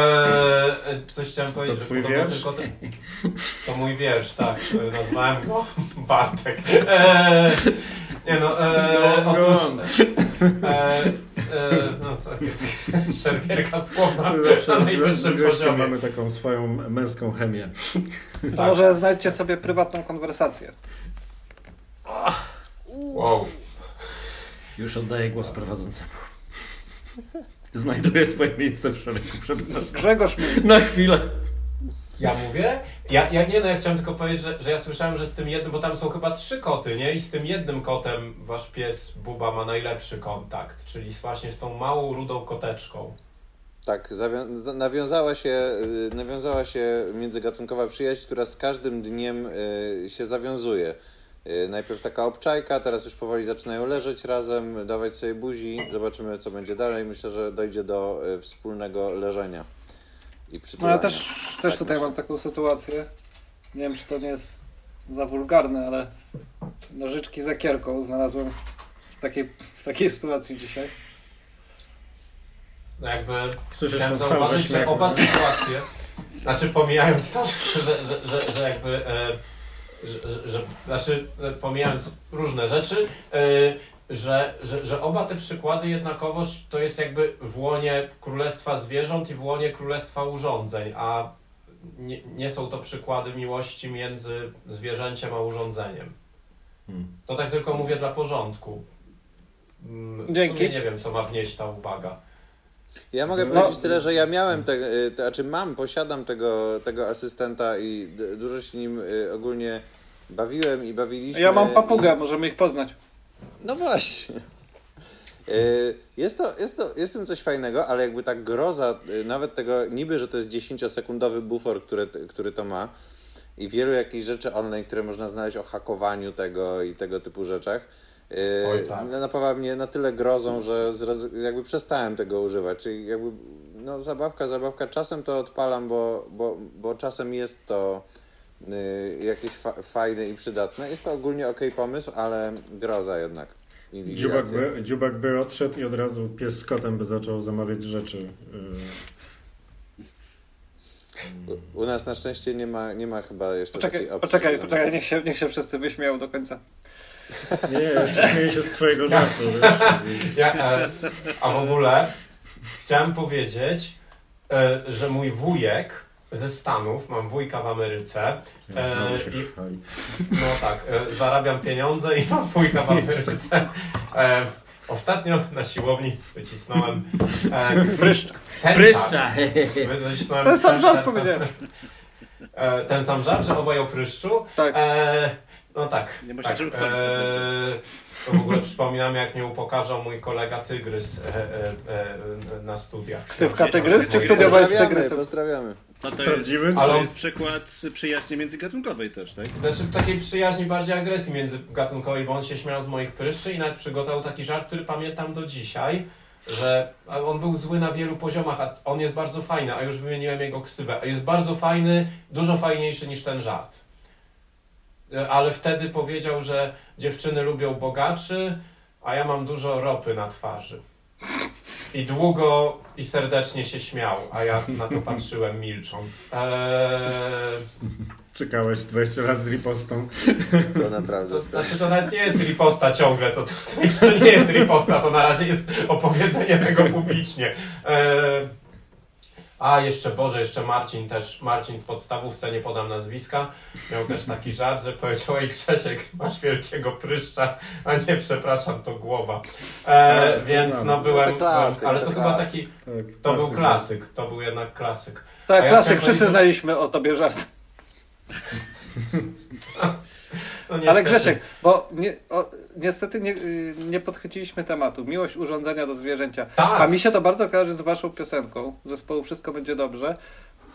e, coś chciałem powiedzieć, że twój podobno wiersz? tylko ten, To mój wiersz, tak. Nazwałem go Bartek. E, nie no, e, on, otóż... on. E, e, no takie [laughs] szerwierka Zawsze na najwyższym poziomie. mamy taką swoją męską chemię. To Tak. może znajdźcie sobie prywatną konwersację. Wow. Już oddaję głos prowadzącemu. Znajduję swoje miejsce w szeregu, przepraszam. Grzegorz mówi. Na chwilę. Ja mówię? Ja, ja nie no, ja chciałem tylko powiedzieć, że, że ja słyszałem, że z tym jednym, bo tam są chyba trzy koty, nie? I z tym jednym kotem wasz pies Buba ma najlepszy kontakt, czyli właśnie z tą małą rudą koteczką. Tak, nawiązała się, y, nawiązała się międzygatunkowa przyjaźń, która z każdym dniem y, się zawiązuje. Y, Najpierw taka obczajka, teraz już powoli zaczynają leżeć razem, dawać sobie buzi. Zobaczymy, co będzie dalej. Myślę, że dojdzie do wspólnego leżenia i No przytulania. ja też, też Tak tutaj myślę. mam taką sytuację. Nie wiem, czy to nie jest za wulgarne, ale nożyczki za kierką znalazłem w takiej, w takiej sytuacji dzisiaj. No jakby Słyszysz chciałem zauważyć, że oba sytuacje, znaczy pomijając to, że, że, że, że jakby, e, że, że, że, znaczy e, pomijając różne rzeczy, e, że, że, że oba te przykłady jednakowoż to jest jakby w łonie królestwa zwierząt i w łonie królestwa urządzeń, a nie, nie są to przykłady miłości między zwierzęciem a urządzeniem. Hmm. To tak tylko mówię dla porządku. Mm, W Dzięki. sumie nie wiem, co ma wnieść ta uwaga. Ja mogę No. powiedzieć tyle, że ja miałem, te, y, to znaczy mam, posiadam tego, tego asystenta i dużo się nim y, ogólnie bawiłem i bawiliśmy. Ja mam i- papugę, możemy ich poznać. No właśnie. Y, Jest to, jest to, jest tym coś fajnego, ale jakby ta groza, y, nawet tego, niby, że to jest 10-sekundowy bufor, który, który to ma i wielu jakichś rzeczy online, które można znaleźć o hakowaniu tego i tego typu rzeczach, y, Oj, tak. napawa mnie na tyle grozą, że jakby przestałem tego używać, czyli jakby no zabawka, zabawka, czasem to odpalam, bo, bo, bo czasem jest to jakieś fa- fajne i przydatne. Jest to ogólnie ok pomysł, ale groza jednak. Dziubak by, dziubak by odszedł i od razu pies z kotem by zaczął zamawiać rzeczy. Yy, U, u nas na szczęście nie ma, nie ma chyba jeszcze Poczekaj, takiej opcji. poczekaj, poczekaj, niech się, niech się wszyscy wyśmieją do końca. Nie, jeszcze śmieję się z twojego żartu. Ja, e, a w ogóle chciałem powiedzieć, e, że mój wujek ze Stanów, mam wujka w Ameryce, się i- no tak, e, zarabiam pieniądze i mam wujka w Ameryce. E, ostatnio na siłowni wycisnąłem e. Pryszcza! Wycisnąłem Ten sam żart powiedziałem. E, ten sam żart, że obaj o pryszczu? Tak. E, no tak. Nie się tak. czym chwalić, E, to w ogóle przypominam, jak mnie upokarzał mój kolega Tygrys e, e, e, na studiach. Ksywka Tygrys, czy studiowałeś Tygrysem? pozdrawiamy. No to Prawdziwy? jest, Ale to on- jest przykład przyjaźni międzygatunkowej też, tak? Znaczy takiej przyjaźni, bardziej agresji międzygatunkowej, bo on się śmiał z moich pryszczy i nawet przygotował taki żart, który pamiętam do dzisiaj, że a on był zły na wielu poziomach, a on jest bardzo fajny, a już wymieniłem jego ksywę. A Jest bardzo fajny, dużo fajniejszy niż ten żart. E, Ale wtedy powiedział, że dziewczyny lubią bogaczy, a ja mam dużo ropy na twarzy. I długo i serdecznie się śmiał, a ja na to patrzyłem milcząc. Eee... Czekałeś 20 lat z ripostą. To naprawdę. To znaczy to nawet nie jest riposta ciągle, to, to, to jeszcze nie jest riposta, to na razie jest opowiedzenie tego publicznie. E, a jeszcze Boże, jeszcze Marcin też, Marcin w podstawówce, nie podam nazwiska, miał też taki żart, że powiedział, ej Grzesiek, masz wielkiego pryszcza, a nie, przepraszam, to głowa. E, Tak, więc znam. no byłem, No to klasyk, ale to to chyba taki, Tak, to był klasyk. to był jednak klasyk. Tak, ja klasyk, wszyscy powiedzieć- znaliśmy o tobie żart. [laughs] No, Ale. Grzesiek, bo nie, o, niestety nie, y, nie podchwyciliśmy tematu. Miłość urządzenia do zwierzęcia. Tak. A mi się to bardzo kojarzy z waszą piosenką zespołu Wszystko będzie dobrze.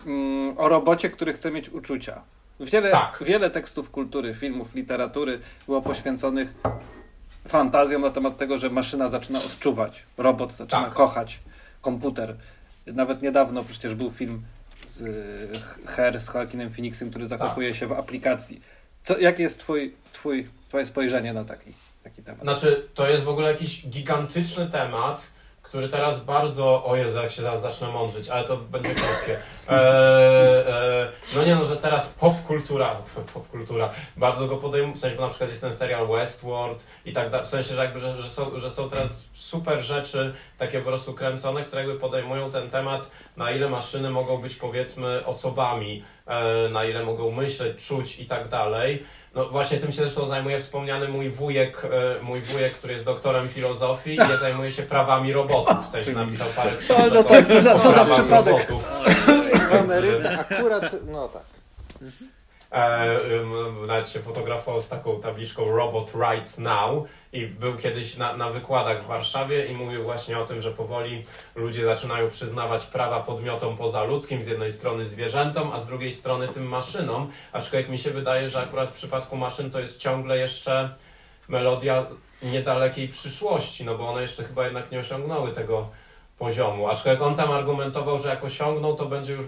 Mm, o robocie, który chce mieć uczucia. Wiele, Tak. wiele tekstów kultury, filmów, literatury było poświęconych fantazjom na temat tego, że maszyna zaczyna odczuwać, robot zaczyna Tak. kochać, komputer. Nawet niedawno przecież był film z Her z Joaquinem Phoenixem, który zakochuje się w aplikacji. Co, jakie jest twój, twój, twoje spojrzenie na taki, taki temat? Znaczy, to jest w ogóle jakiś gigantyczny temat, który teraz bardzo, o Jezu, jak się zaraz zacznę mądrzyć, ale to będzie krótkie. E, e, no nie no, że teraz popkultura, [laughs] popkultura, bardzo go podejmuje, w sensie, bo na przykład jest ten serial Westworld i tak dalej, w sensie, że jakby, że, że, są, że są teraz super rzeczy, takie po prostu kręcone, które jakby podejmują ten temat, na ile maszyny mogą być powiedzmy osobami, e, na ile mogą myśleć, czuć i tak dalej. No właśnie tym się zresztą zajmuje wspomniany mój wujek, e, mój wujek, który jest doktorem filozofii i zajmuje się prawami robotów, w sensie napisał parę książek no o- tak, co za- o co za przypadek. robotów. W Ameryce akurat, no tak. E, nawet się fotografował z taką tabliczką Robot Rights Now i był kiedyś na, na wykładach w Warszawie i mówił właśnie o tym, że powoli ludzie zaczynają przyznawać prawa podmiotom pozaludzkim, z jednej strony zwierzętom, a z drugiej strony tym maszynom, aczkolwiek mi się wydaje, że akurat w przypadku maszyn to jest ciągle jeszcze melodia niedalekiej przyszłości, no bo one jeszcze chyba jednak nie osiągnęły tego poziomu, aczkolwiek on tam argumentował, że jak osiągną, to będzie już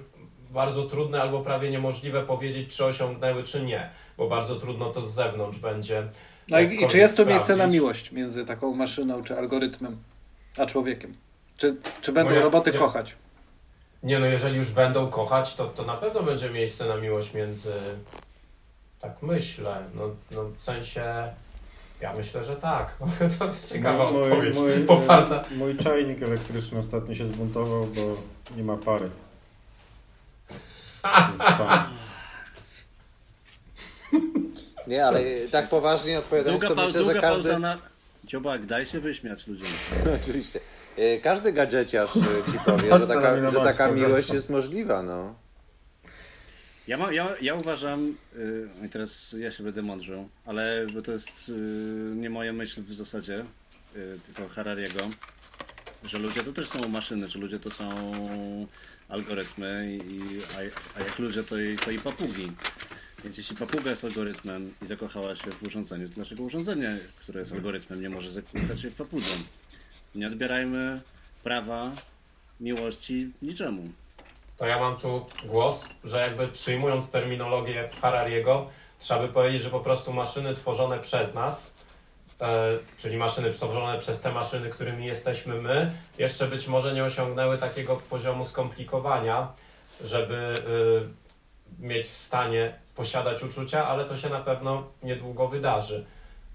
bardzo trudne albo prawie niemożliwe powiedzieć, czy osiągnęły, czy nie, bo bardzo trudno to z zewnątrz będzie. No i, czy jest tu miejsce na miłość między taką maszyną, czy algorytmem, a człowiekiem? Czy, czy będą No ja- roboty ja- kochać? Nie no, jeżeli już będą kochać, to, to na pewno będzie miejsce na miłość między... Tak myślę, no, no w sensie... Ja myślę, że tak. [laughs] To ciekawa Mój- odpowiedź, mój- poparta. Mój czajnik elektryczny ostatnio się zbuntował, bo nie ma pary. [laughs] Jest sam. Nie, ale tak poważnie odpowiadając, Długa, to myślę, że każdy... na... Dziobak, daj się wyśmiać ludziom. [laughs] Oczywiście. y, każdy gadżeciarz y, ci powie, że taka, że taka miłość jest możliwa, no. Ja, ma, ja, ja uważam, yy, i teraz ja się będę mądrzył, ale bo to jest yy, nie moja myśl w zasadzie, yy, tylko Harariego, że ludzie to też są maszyny, że ludzie to są algorytmy, i, a, a jak ludzie to i, to i papugi. Więc jeśli papuga jest algorytmem i zakochała się w urządzeniu, to dlaczego urządzenie, które jest algorytmem, nie może zakochać się w papudze? Nie odbierajmy prawa miłości niczemu. To ja mam tu głos, że jakby przyjmując terminologię Harariego, trzeba by powiedzieć, że po prostu maszyny tworzone przez nas, e, czyli maszyny tworzone przez te maszyny, którymi jesteśmy my, jeszcze być może nie osiągnęły takiego poziomu skomplikowania, żeby e, mieć w stanie posiadać uczucia, ale to się na pewno niedługo wydarzy.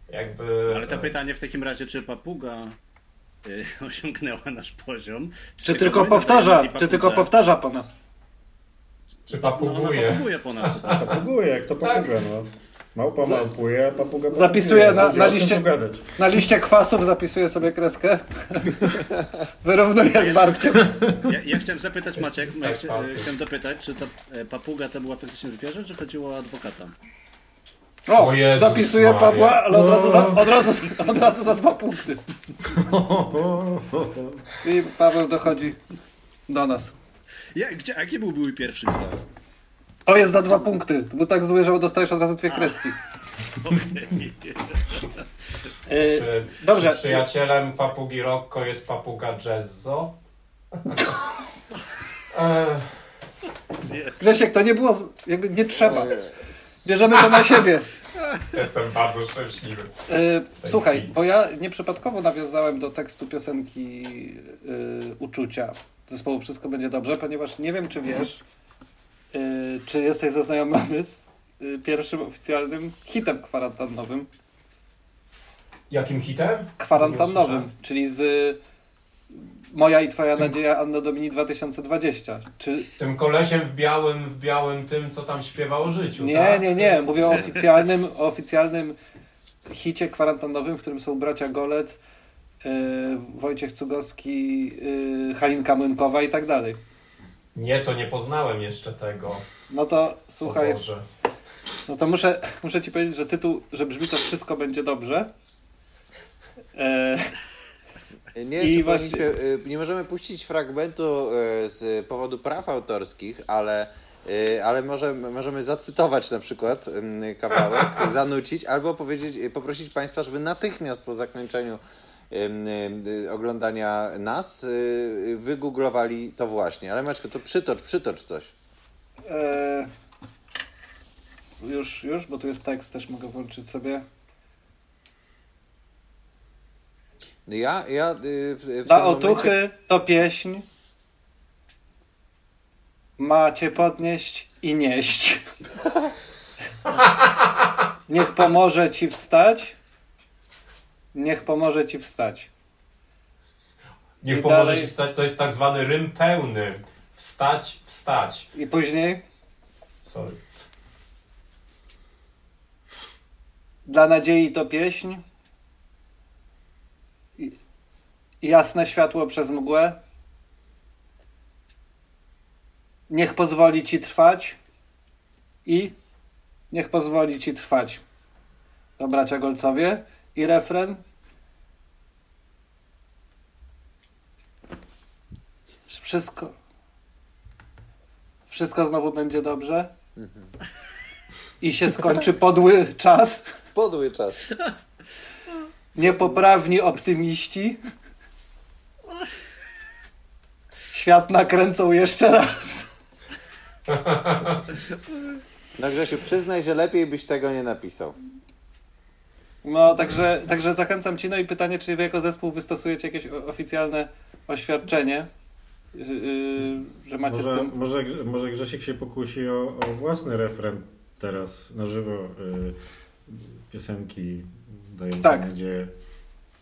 Jakby, Ale to pytanie w takim razie, czy papuga y, [laughs] osiągnęła nasz poziom? Czy tylko my powtarza, czy tylko powtarza po nas? Czy No, ona papuguje? papuguje po nas. Papuguje, jak to papuga, no. Małpa małpuje, a papuga Zapisuje papuguje. na- na liście-. Na liście kwasów zapisuje sobie kreskę. [laughs] Wyrównuje z Bartkiem. Ja, ja chciałem zapytać Maciek, tak ja pasuje. chciałem dopytać, czy ta e, papuga to była faktycznie zwierzę, czy chodziło o adwokata? O, O Jezus dopisuje Maria. Pawła, ale od razu, za, od, razu, od razu za dwa punkty. [laughs] I Paweł dochodzi do nas. Ja, gdzie, jaki był mój pierwszy klas? To jest za dwa punkty. To był tak zły, że dostajesz od razu dwie kreski. [laughs] Yy, Czy, Dobrze. czy przyjacielem papugi Rocco jest papuga Jezzo? [laughs] Ech, Grzesiek, to nie było, jakby nie trzeba. Bierzemy to na [laughs] siebie. Jestem bardzo szczęśliwy. Yy, słuchaj, bo ja nieprzypadkowo nawiązałem do tekstu piosenki yy, Uczucia zespołu Wszystko będzie dobrze, ponieważ nie wiem, czy wiesz, czy jesteś zaznajomiony z yy, pierwszym oficjalnym hitem kwarantannowym. Jakim hitem? Kwarantannowym, czyli z y, Moja i Twoja nadzieja Anno Domini 2020. Czy... Tym kolesiem w białym, w białym tym, co tam śpiewa o życiu, Nie, tak? nie, nie. Mówię o oficjalnym, o oficjalnym hicie kwarantannowym, w którym są bracia Golec, yy, Wojciech Cugowski, yy, Halinka Młynkowa i tak dalej. Nie, to nie poznałem jeszcze tego. No to słuchaj, Boże. no to muszę, muszę ci powiedzieć, że tytuł, że brzmi to wszystko będzie dobrze. E, Nie, I właśnie- powinniśmy, y, nie możemy puścić fragmentu y, z powodu praw autorskich, ale, y, ale może, możemy zacytować na przykład ym, kawałek, zanucić, albo powiedzieć, poprosić Państwa, żeby natychmiast po zakończeniu oglądania nas y, wygooglowali to właśnie. Ale Maćko, to przytocz, przytocz coś. e, już, już, bo tu jest tekst, też mogę włączyć sobie. Ja, ja y, w, w Dla tym momencie... otuchy to pieśń. Macie podnieść i nieść. [laughs] Niech pomoże ci wstać. Niech pomoże ci wstać. Niech I pomoże dalej- ci wstać, to jest tak zwany rym pełny. Wstać, wstać. I później Sorry. dla nadziei to pieśń. I, jasne światło przez mgłę. Niech pozwoli ci trwać. I niech pozwoli ci trwać. To bracia Golcowie. I refren. Wszystko. Wszystko znowu będzie dobrze. I się skończy podły czas. Podły czas. Niepoprawni optymiści. Świat nakręcą jeszcze raz. No Grzesiu, przyznaj, że lepiej byś tego nie napisał. No, także, także zachęcam Ci. No i pytanie, czy Wy jako zespół wystosujecie jakieś oficjalne oświadczenie, yy, yy, że macie Może, z tym... może, może Grzesiek się pokusi o, o własny refren teraz na żywo y, piosenki dają Tak. nadzieję.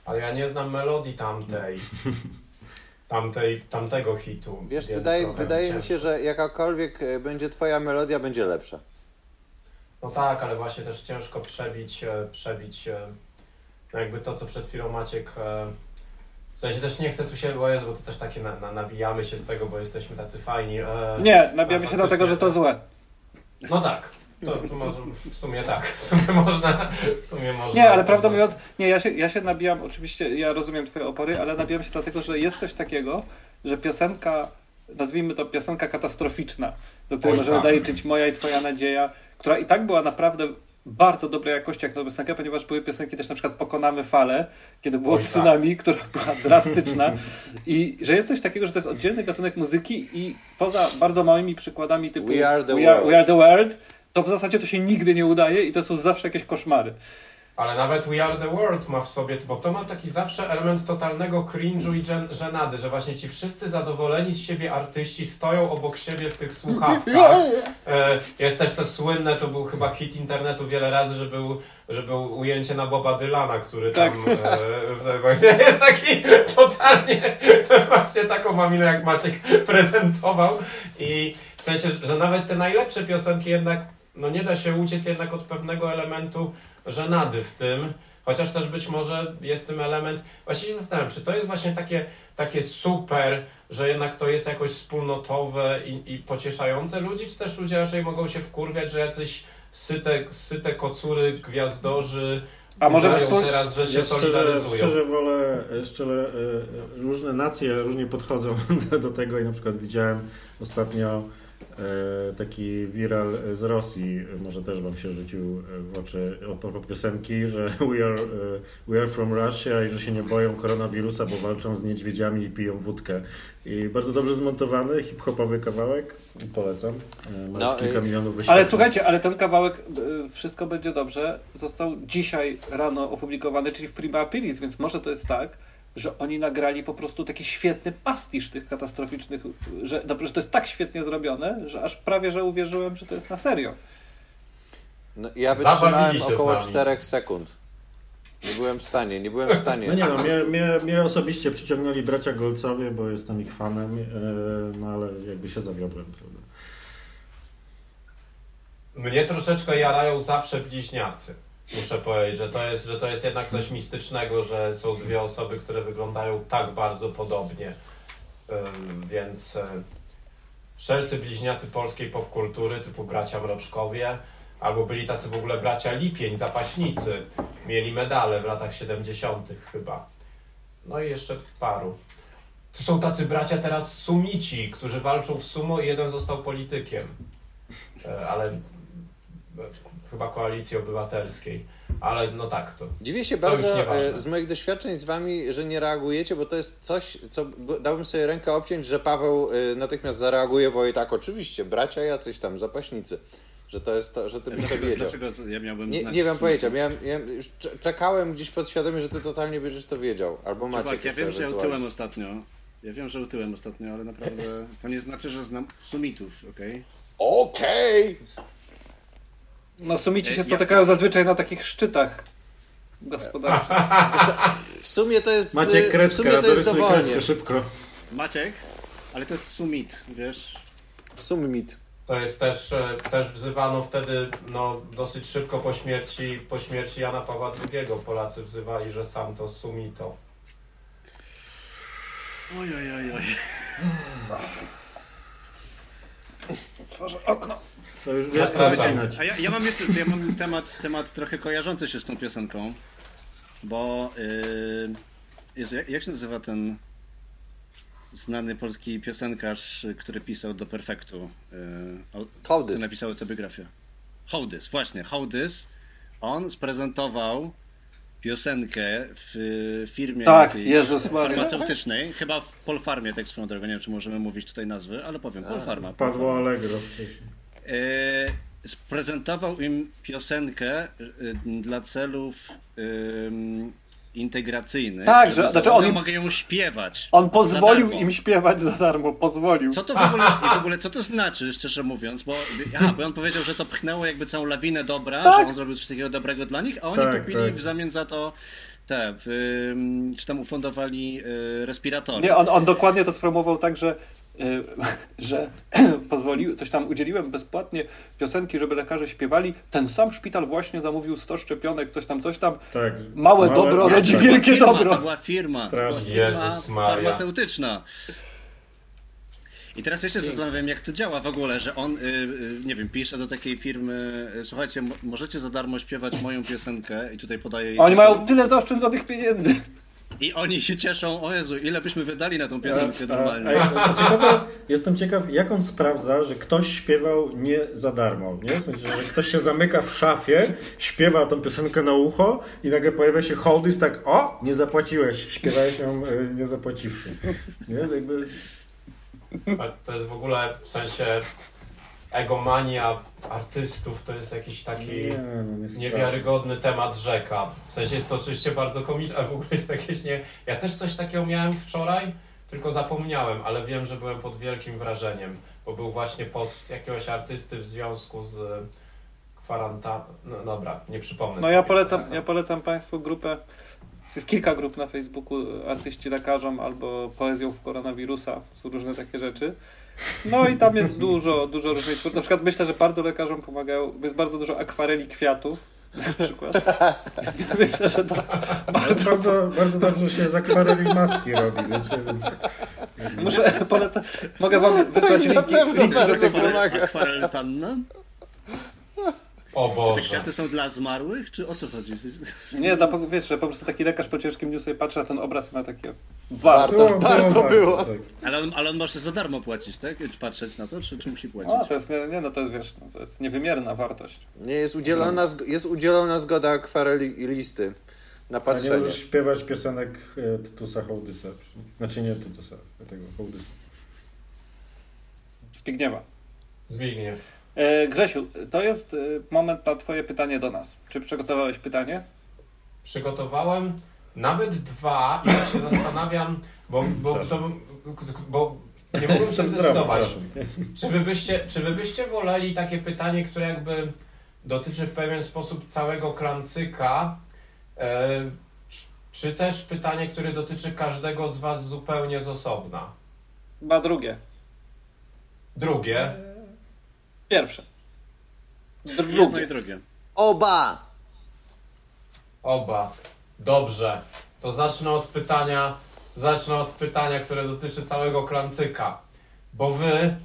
Ale ja nie znam melodii tamtej. [laughs] Tamtej, tamtego hitu. Wiesz, wydaje, wydaje mi się, że jakakolwiek y, będzie twoja melodia, będzie lepsza. No tak, ale właśnie też ciężko przebić, e, przebić e, no jakby to, co przed chwilą Maciek e, W sensie też nie chcę tu się, bo, jest, bo to też takie na, na, nabijamy się z tego, bo jesteśmy tacy fajni. Nie, nabijamy się dlatego, że to złe. No tak. To, to może, w sumie tak. W sumie można. W sumie można Nie, ale prawdę mówiąc, nie, ja się, ja się nabijam, oczywiście ja rozumiem twoje opory, ale nabijam się dlatego, że jest coś takiego, że piosenka, nazwijmy to piosenka katastroficzna, do której Oj, możemy tak. zaliczyć Moja i Twoja nadzieja, która i tak była naprawdę bardzo dobrej jakości jak to piosenka, ponieważ były piosenki też na przykład Pokonamy falę, kiedy było Oj, tak. tsunami, która była drastyczna i że jest coś takiego, że to jest oddzielny gatunek muzyki i poza bardzo małymi przykładami typu We are the we are, world. we are the world to w zasadzie to się nigdy nie udaje i to są zawsze jakieś koszmary. Ale nawet We Are The World ma w sobie, bo to ma taki zawsze element totalnego cringe'u i żen- żenady, że właśnie ci wszyscy zadowoleni z siebie artyści stoją obok siebie w tych słuchawkach. E, jest też to słynne, to był chyba hit internetu wiele razy, że był, że był ujęcie na Boba Dylana, który tam e, właśnie [laughs] jest taki totalnie [laughs] właśnie taką maminę jak Maciek prezentował i w sensie, że nawet te najlepsze piosenki jednak no nie da się uciec jednak od pewnego elementu żenady w tym, chociaż też być może jest tym element, właśnie się zastanawiam, czy to jest właśnie takie, takie super, że jednak to jest jakoś wspólnotowe i, i pocieszające ludzi, czy też ludzie raczej mogą się wkurwiać, że jacyś syte, syte kocury, gwiazdorzy A może wspól- teraz, że się Ja szczerze, solidaryzują. szczerze wolę, szczerze, e, e, różne nacje różnie podchodzą [laughs] do tego i na przykład widziałem ostatnio taki viral z Rosji, może też wam się rzucił w oczy propos piosenki, że [laughs] we are, e, we are from Russia i że się nie boją koronawirusa, bo walczą z niedźwiedziami i piją wódkę. I bardzo dobrze zmontowany, hip-hopowy kawałek, polecam. E, Ma No, kilka milionów wyświetleń. Ale słuchajcie, ale ten kawałek Wszystko będzie dobrze został dzisiaj rano opublikowany, czyli w Prima Aprilis, więc może to jest tak, że oni nagrali po prostu taki świetny pastisz tych katastroficznych, że, dobrze, że to jest tak świetnie zrobione, że aż prawie, że uwierzyłem, że to jest na serio. No, ja wytrzymałem około nami. 4 sekund. Nie byłem w stanie, nie byłem w stanie. No nie no, mnie, mnie, mnie osobiście przyciągnęli bracia Golcowie, bo jestem ich fanem, e, no ale jakby się zawiodłem, prawda. Mnie troszeczkę jarają zawsze bliźniacy. Muszę powiedzieć, że to, jest, że to jest jednak coś mistycznego, że są dwie osoby, które wyglądają tak bardzo podobnie. Więc e, wszelcy bliźniacy polskiej popkultury, typu bracia Mroczkowie, albo byli tacy w ogóle bracia Lipień, zapaśnicy, mieli medale w latach 70. chyba. No i jeszcze paru. To są tacy bracia teraz sumici, którzy walczą w sumo i jeden został politykiem. E, Ale chyba koalicji obywatelskiej. Ale no tak, to. Dziwię się To bardzo e, z moich doświadczeń z wami, że nie reagujecie, bo to jest coś, co dałbym sobie rękę obciąć, że Paweł e, natychmiast zareaguje, bo i tak oczywiście, bracia jacyś tam, zapaśnicy, że to jest to, że ty byś to wiedział. dlaczego ja miałbym Nie, nie wiem pojęcia, miałem, miałem, już cze- czekałem gdzieś podświadomie, że ty totalnie będziesz to wiedział, albo Maciek Czubak, ja wiem, że utyłem ostatnio. Ja wiem, że utyłem ostatnio, ale naprawdę to nie znaczy, że znam sumitów, okej? Okej! No sumici się spotykają zazwyczaj na takich szczytach gospodarczych. [laughs] W sumie to jest, Macie e, w sumie to jest dowolnie. kreskę szybko. Maciek, ale to jest sumit, wiesz? Summit. To jest też, e, też wzywano wtedy, no dosyć szybko po śmierci, po śmierci Jana Pawła II Polacy wzywali, że sam to sumito. Oj, oj, oj, oj. Tworzę okno. To już wiesz, co wycinać. A ja, ja mam jeszcze ja mam temat, temat trochę kojarzący się z tą piosenką, bo yy, jest, jak, jak się nazywa ten znany polski piosenkarz, który pisał do Perfektu? Yy, Hołdys. Napisał autobiografię. Hołdys, właśnie, Hołdys. On sprezentował piosenkę w firmie Tak, Jezus Maria. farmaceutycznej, chyba w Polfarmie, tak swoją drogą, nie wiem czy możemy mówić tutaj nazwy, ale powiem, Polfarma. Padło Allegro E, sprezentował im piosenkę e, dla celów integracyjnych. Tak, że- znaczy on im- mogę ją śpiewać. On pozwolił im śpiewać za darmo, pozwolił. Co to w ogóle, i w ogóle co to znaczy, szczerze mówiąc? Bo, aha, bo on powiedział, że to pchnęło jakby całą lawinę dobra, Tak. że on zrobił coś takiego dobrego dla nich, a oni Tak, kupili tak. w zamian za to te, w, czy tam ufundowali e, respiratory. Nie, on, on dokładnie to sformułował tak, że [laughs] że [clears throat] pozwolił, coś tam udzieliłem bezpłatnie piosenki, żeby lekarze śpiewali. Ten sam szpital właśnie zamówił 100 szczepionek, coś tam, coś tam. Tak. Małe dobro tak, rodzi tak. wielkie firma, dobro. To była firma. To była Strasznie. firma Jezus Maria. farmaceutyczna. I teraz jeszcze zastanawiam, jak to działa w ogóle, że on, y, y, nie wiem, pisze do takiej firmy, y, słuchajcie, mo- możecie za darmo śpiewać moją piosenkę i tutaj podaje Oni mają tyle zaoszczędzonych pieniędzy. I oni się cieszą, o Jezu, ile byśmy wydali na tą piosenkę A, normalnie. a, a ciekawe, jestem ciekaw, jak on sprawdza, że ktoś śpiewał nie za darmo, nie? W sensie, że ktoś się zamyka w szafie, śpiewa tą piosenkę na ucho i nagle pojawia się holdys tak, o, nie zapłaciłeś, śpiewałeś ją y, nie zapłaciwszy. Nie? Jakby, A To jest w ogóle w sensie egomania artystów, to jest jakiś taki nie, no, niewiarygodny temat rzeka. W sensie jest to oczywiście bardzo komiczne, ale w ogóle jest jakieś nie... Ja też coś takiego miałem wczoraj, tylko zapomniałem, ale wiem, że byłem pod wielkim wrażeniem, bo był właśnie post jakiegoś artysty w związku z kwarantanną. No dobra, nie przypomnę No sobie. ja polecam, ja polecam Państwu grupę. Jest kilka grup na Facebooku, artyści lekarzom albo poezją w koronawirusa, są różne takie rzeczy. No i tam jest dużo, dużo różnych twórców. Na przykład myślę, że bardzo lekarzom pomagają, jest bardzo dużo akwareli kwiatów na przykład. [laughs] Myślę, że to Bardzo, bardzo, bardzo dobrze się z akwareli maski robi, wiecie, więc... muszę polecam. Mogę wam wysłać Na linki, pewno linki do bardzo tych Akwarel, pomaga. Akwarel tanna? O Te Boże. kwiaty są dla zmarłych, czy o co chodzi? Nie, no, wiesz, że po prostu taki lekarz po ciężkim dniu sobie patrzy na ten obraz i ma takie Warto, warto. warto było. tak. Ale on, ale on może za darmo płacić, tak? Czy patrzeć na to, czy, czy musi płacić? O, to jest, nie, nie, no to jest, wiesz, no, to jest niewymierna wartość. Nie, jest udzielona, zg- jest udzielona zgoda akwareli listy na A nie patrzenie. możesz śpiewać piosenek e, Tytusa Hołdysa. Znaczy nie Tytusa, tego Hołdysa. Zbigniewa. Zbigniew. E, Grzesiu, to jest e, moment na twoje pytanie do nas. Czy przygotowałeś pytanie? Przygotowałem nawet dwa i ja się zastanawiam, bo, bo, to, bo nie mogłem się zdecydować. Czy wy, byście, czy wy byście woleli takie pytanie, które jakby dotyczy w pewien sposób całego klancyka, e, czy, czy też pytanie, które dotyczy każdego z was zupełnie z osobna? Chyba drugie. Drugie. Pierwsze. Jedno i Drugie. drugie. Oba! Oba. Dobrze. To zacznę od pytania, zacznę od pytania, które dotyczy całego klancyka. Bo wy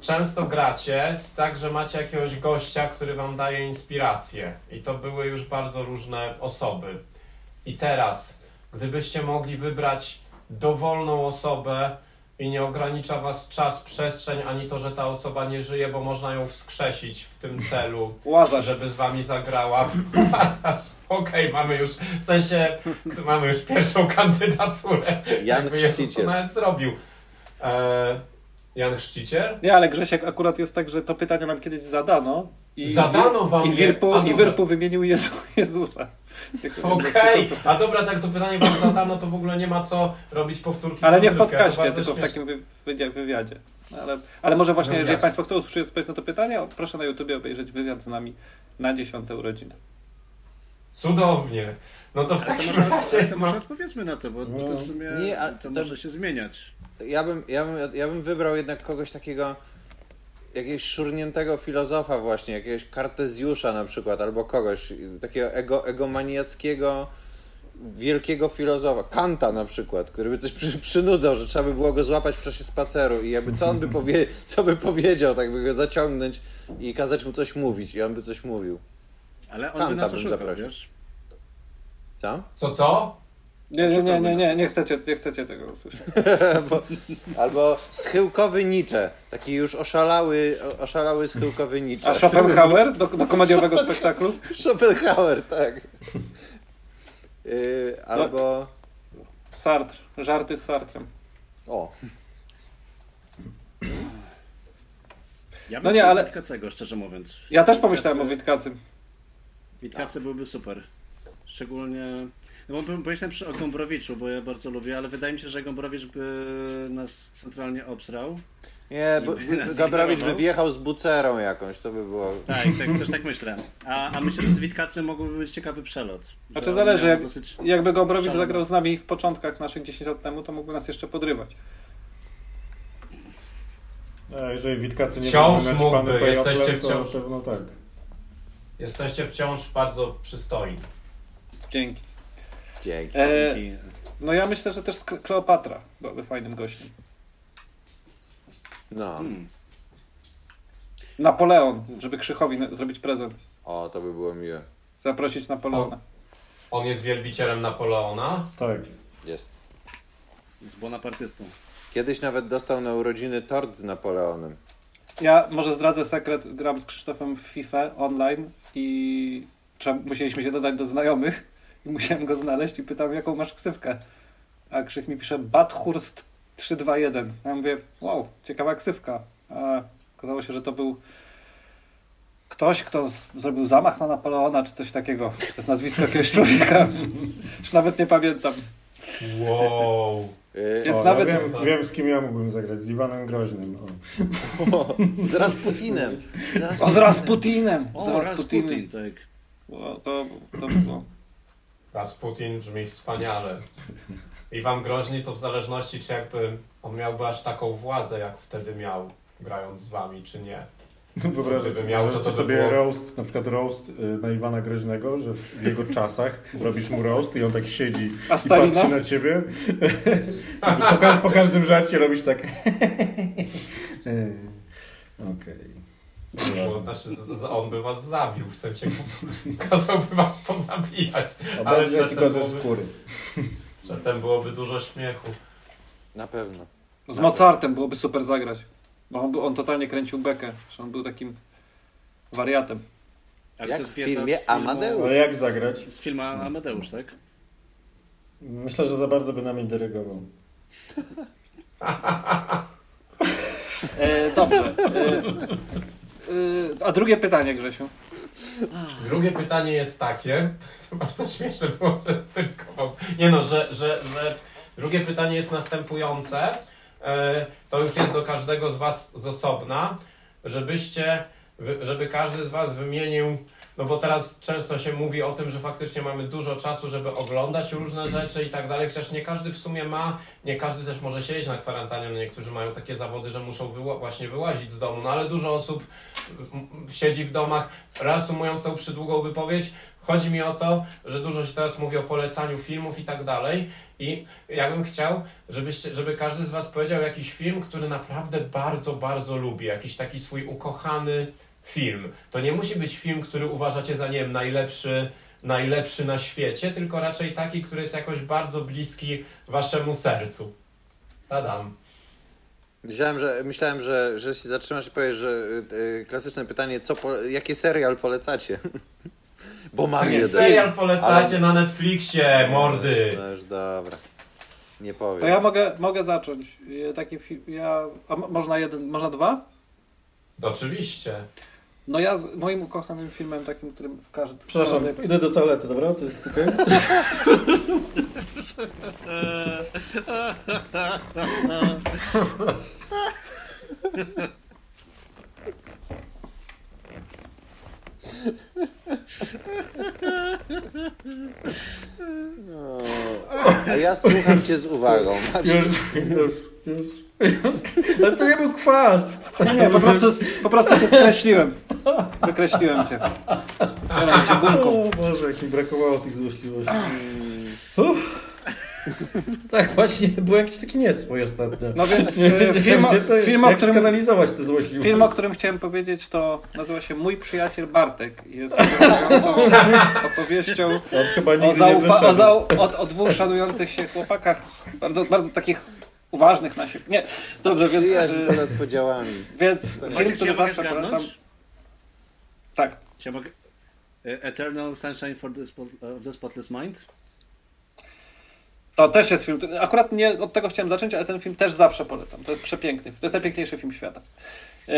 często gracie tak, że macie jakiegoś gościa, który wam daje inspirację. I to były już bardzo różne osoby. I teraz, gdybyście mogli wybrać dowolną osobę i nie ogranicza was czas, przestrzeń, ani to, że ta osoba nie żyje, bo można ją wskrzesić w tym celu, Łazarz. żeby z wami zagrała. [laughs] Łazarz. Okej, mamy już, w sensie, mamy już pierwszą kandydaturę. Jan Chrzciciel. nawet zrobił. E, Jan Chrzciciel? Nie, ale Grzesiek akurat jest tak, że to pytanie nam kiedyś zadano. I Zadano wam I? Wirpu, i. Wirpu wymienił Jezu, Jezusa. Okej, to są- a dobra, tak to pytanie wam zadano, to w ogóle nie ma co robić powtórki. Ale nie w to podcaście, tylko w takim wy, wywiadzie-. No, Ale, ale może właśnie, jeżeli. Państwo chcą usłyszeć odpowiedź na to pytanie, proszę na YouTubie obejrzeć wywiad z nami na dziesiąte urodziny. Cudownie. No to w Ale to takim może, ale razie... to może odpowiedzmy na to, bo No. to w sumie Nie, a to, to- może się zmieniać. Ja bym, ja, bym, ja bym wybrał jednak kogoś takiego, jakiegoś szurniętego filozofa właśnie, jakiegoś Kartezjusza na przykład, albo kogoś takiego ego, egomaniackiego, wielkiego filozofa, Kanta na przykład, który by coś przy, przynudzał, że trzeba by było go złapać w czasie spaceru i jakby co on by, powie, [laughs] co by powiedział, tak by go zaciągnąć i kazać mu coś mówić i on by coś mówił. Ale on Kanta by nas bym oszukał, zaprosił. wiesz? Co? Co, co? Nie, nie, nie, nie, nie, nie chcecie, nie chcecie tego usłyszeć. [laughs] Albo, albo schyłkowy Nietzsche, taki już oszalały, oszalały schyłkowy Nietzsche. A Schopenhauer do, do [laughs] komediowego spektaklu? Schopenhauer, tak. Yy, albo. Sartre, żarty z Sartrem. O, Ja bym No nie, ale- Witkacego, szczerze mówiąc. Ja też pomyślałem o Witkacy- Witkacym. Witkacy byłby super. Szczególnie... No bo bym- pomyślałem przy- o Gombrowiczu, bo ja bardzo lubię, ale wydaje mi się, że Gombrowicz by nas centralnie obsrał. nie, bo, I by wjechał z bucerą jakąś, to by było. Tak, tak też tak myślę. A, a myślę, że z Witkacem mógłby być ciekawy przelot. Znaczy zależy, jak, dosyć... jakby Gombrowicz szalone. zagrał z nami w początkach naszych 10 lat temu, to mógłby nas jeszcze podrywać. A jeżeli Witkacy nie Wciąż będą mógłby, jesteście to wciąż- pewno tak. Jesteście wciąż bardzo przystojni. Dzięki. Dzięki. E, no ja myślę, że też Kleopatra byłaby fajnym gościem. No, Hmm. Napoleon, żeby Krzychowi zrobić prezent. o, to by było miłe. Zaprosić Napoleona. On jest wielbicielem Napoleona. Tak. Jest. Z bonapartystą. Kiedyś nawet dostał na urodziny tort z Napoleonem. Ja może zdradzę sekret, gram z Krzysztofem w FIFA online i trzeba, musieliśmy się dodać do znajomych i musiałem go znaleźć i pytam, jaką masz ksywkę. A Krzyk mi pisze Bathurst 321. A ja mówię, wow, ciekawa ksywka. A okazało się, że to był ktoś, kto z, zrobił zamach na Napoleona, czy coś takiego. To jest nazwisko jakiegoś człowieka. Już nawet nie pamiętam. Wow. Więc o, nawet- ja wiem, wiem, z kim ja mógłbym zagrać. Z Iwanem Groźnym. O. o, z Rasputinem. Z O, z Rasputinem! Z O, Rasputinem. Rasputin, tak. O, to, to było. Rasputin brzmi wspaniale. Iwan Groźny to w zależności, czy jakby on miałby aż taką władzę, jak wtedy miał, grając z wami, czy nie. Wyobraźcie Gdyby miał, to to by sobie było- roast, na przykład roast y, na Iwana Groźnego, że w jego czasach robisz mu roast i on tak siedzi A i Stalina? patrzy na ciebie. I po, ka- po każdym żarcie robisz tak. [laughs] Okej. Bo, znaczy, z- on by was zabił, w sensie kazał- [laughs] kazałby was pozabijać. Ale przedtem go ze byłoby, skóry. [laughs] przedtem byłoby dużo śmiechu. Na pewno. Z Mozartem byłoby super zagrać. Bo on, był- on totalnie kręcił bekę, że on był takim wariatem. Ale Jak w filmie z filmu- Amadeusz. Ale jak zagrać? Z filmu Amadeusz, tak? Myślę, że za bardzo by nami dyrygował. [laughs] E, dobrze. E, a drugie pytanie, Grzesiu. Drugie pytanie jest takie, [laughs] to bardzo śmieszne było, że tylko. Nie no, że, że, że drugie pytanie jest następujące. E, To już jest do każdego z Was z osobna, żebyście, żeby każdy z Was wymienił, no bo teraz często się mówi o tym, że faktycznie mamy dużo czasu, żeby oglądać różne rzeczy i tak dalej, chociaż nie każdy w sumie ma, nie każdy też może siedzieć na kwarantannie, no niektórzy mają takie zawody, że muszą wyła- właśnie wyłazić z domu, no ale dużo osób m, m, siedzi w domach. Reasumując tą przydługą wypowiedź, chodzi mi o to, że dużo się teraz mówi o polecaniu filmów i tak dalej i ja bym chciał, żebyście, żeby każdy z Was powiedział jakiś film, który naprawdę bardzo, bardzo lubi, jakiś taki swój ukochany film. To nie musi być film, który uważacie za, nie wiem, najlepszy, najlepszy na świecie, tylko raczej taki, który jest jakoś bardzo bliski Waszemu sercu. Tadam. Myślałem, że, myślałem, że, że się zatrzymasz i powiesz, że y, y, klasyczne pytanie, co po, jaki serial polecacie? [laughs] Bo mam Nie, jeden. Serial polecacie Ale- na Netflixie, mordy. No już dobra. Nie powiem. To ja mogę, mogę zacząć. Taki film, ja, a mo- można jeden, można dwa? Oczywiście. No ja z moim ukochanym filmem takim, którym w każdym... Przepraszam, idę do toalety, dobra? To jest okej? No. A ja słucham cię z uwagą. Maciej. Już, już, już. Ale to nie był kwas. Nie, nie, po prostu, po prostu cię skreśliłem. Wykreśliłem cię. Chciałem cię gumką. O Boże, jak mi brakowało tych złośliwości. Tak, właśnie, był jakiś taki nieswój ostatnio. No więc Nie film, gdzie to, film, o którym, skanalizować te złośliwości. film, o którym chciałem powiedzieć, to nazywa się Mój przyjaciel Bartek. Jest opowieścią, [laughs] o, zaufa- o, zau- o, o dwóch szanujących się chłopakach, bardzo, bardzo takich uważnych na siebie. Nie, dobrze, więc, Przyjaźń e, ponad podziałami. więc film, który ja zawsze polecam. Tak. Czy ja mogę... E, Eternal Sunshine for the Spot- of the Spotless Mind? To też jest film, akurat nie od tego chciałem zacząć, ale ten film też zawsze polecam. To jest przepiękny, to jest najpiękniejszy film świata. Yy,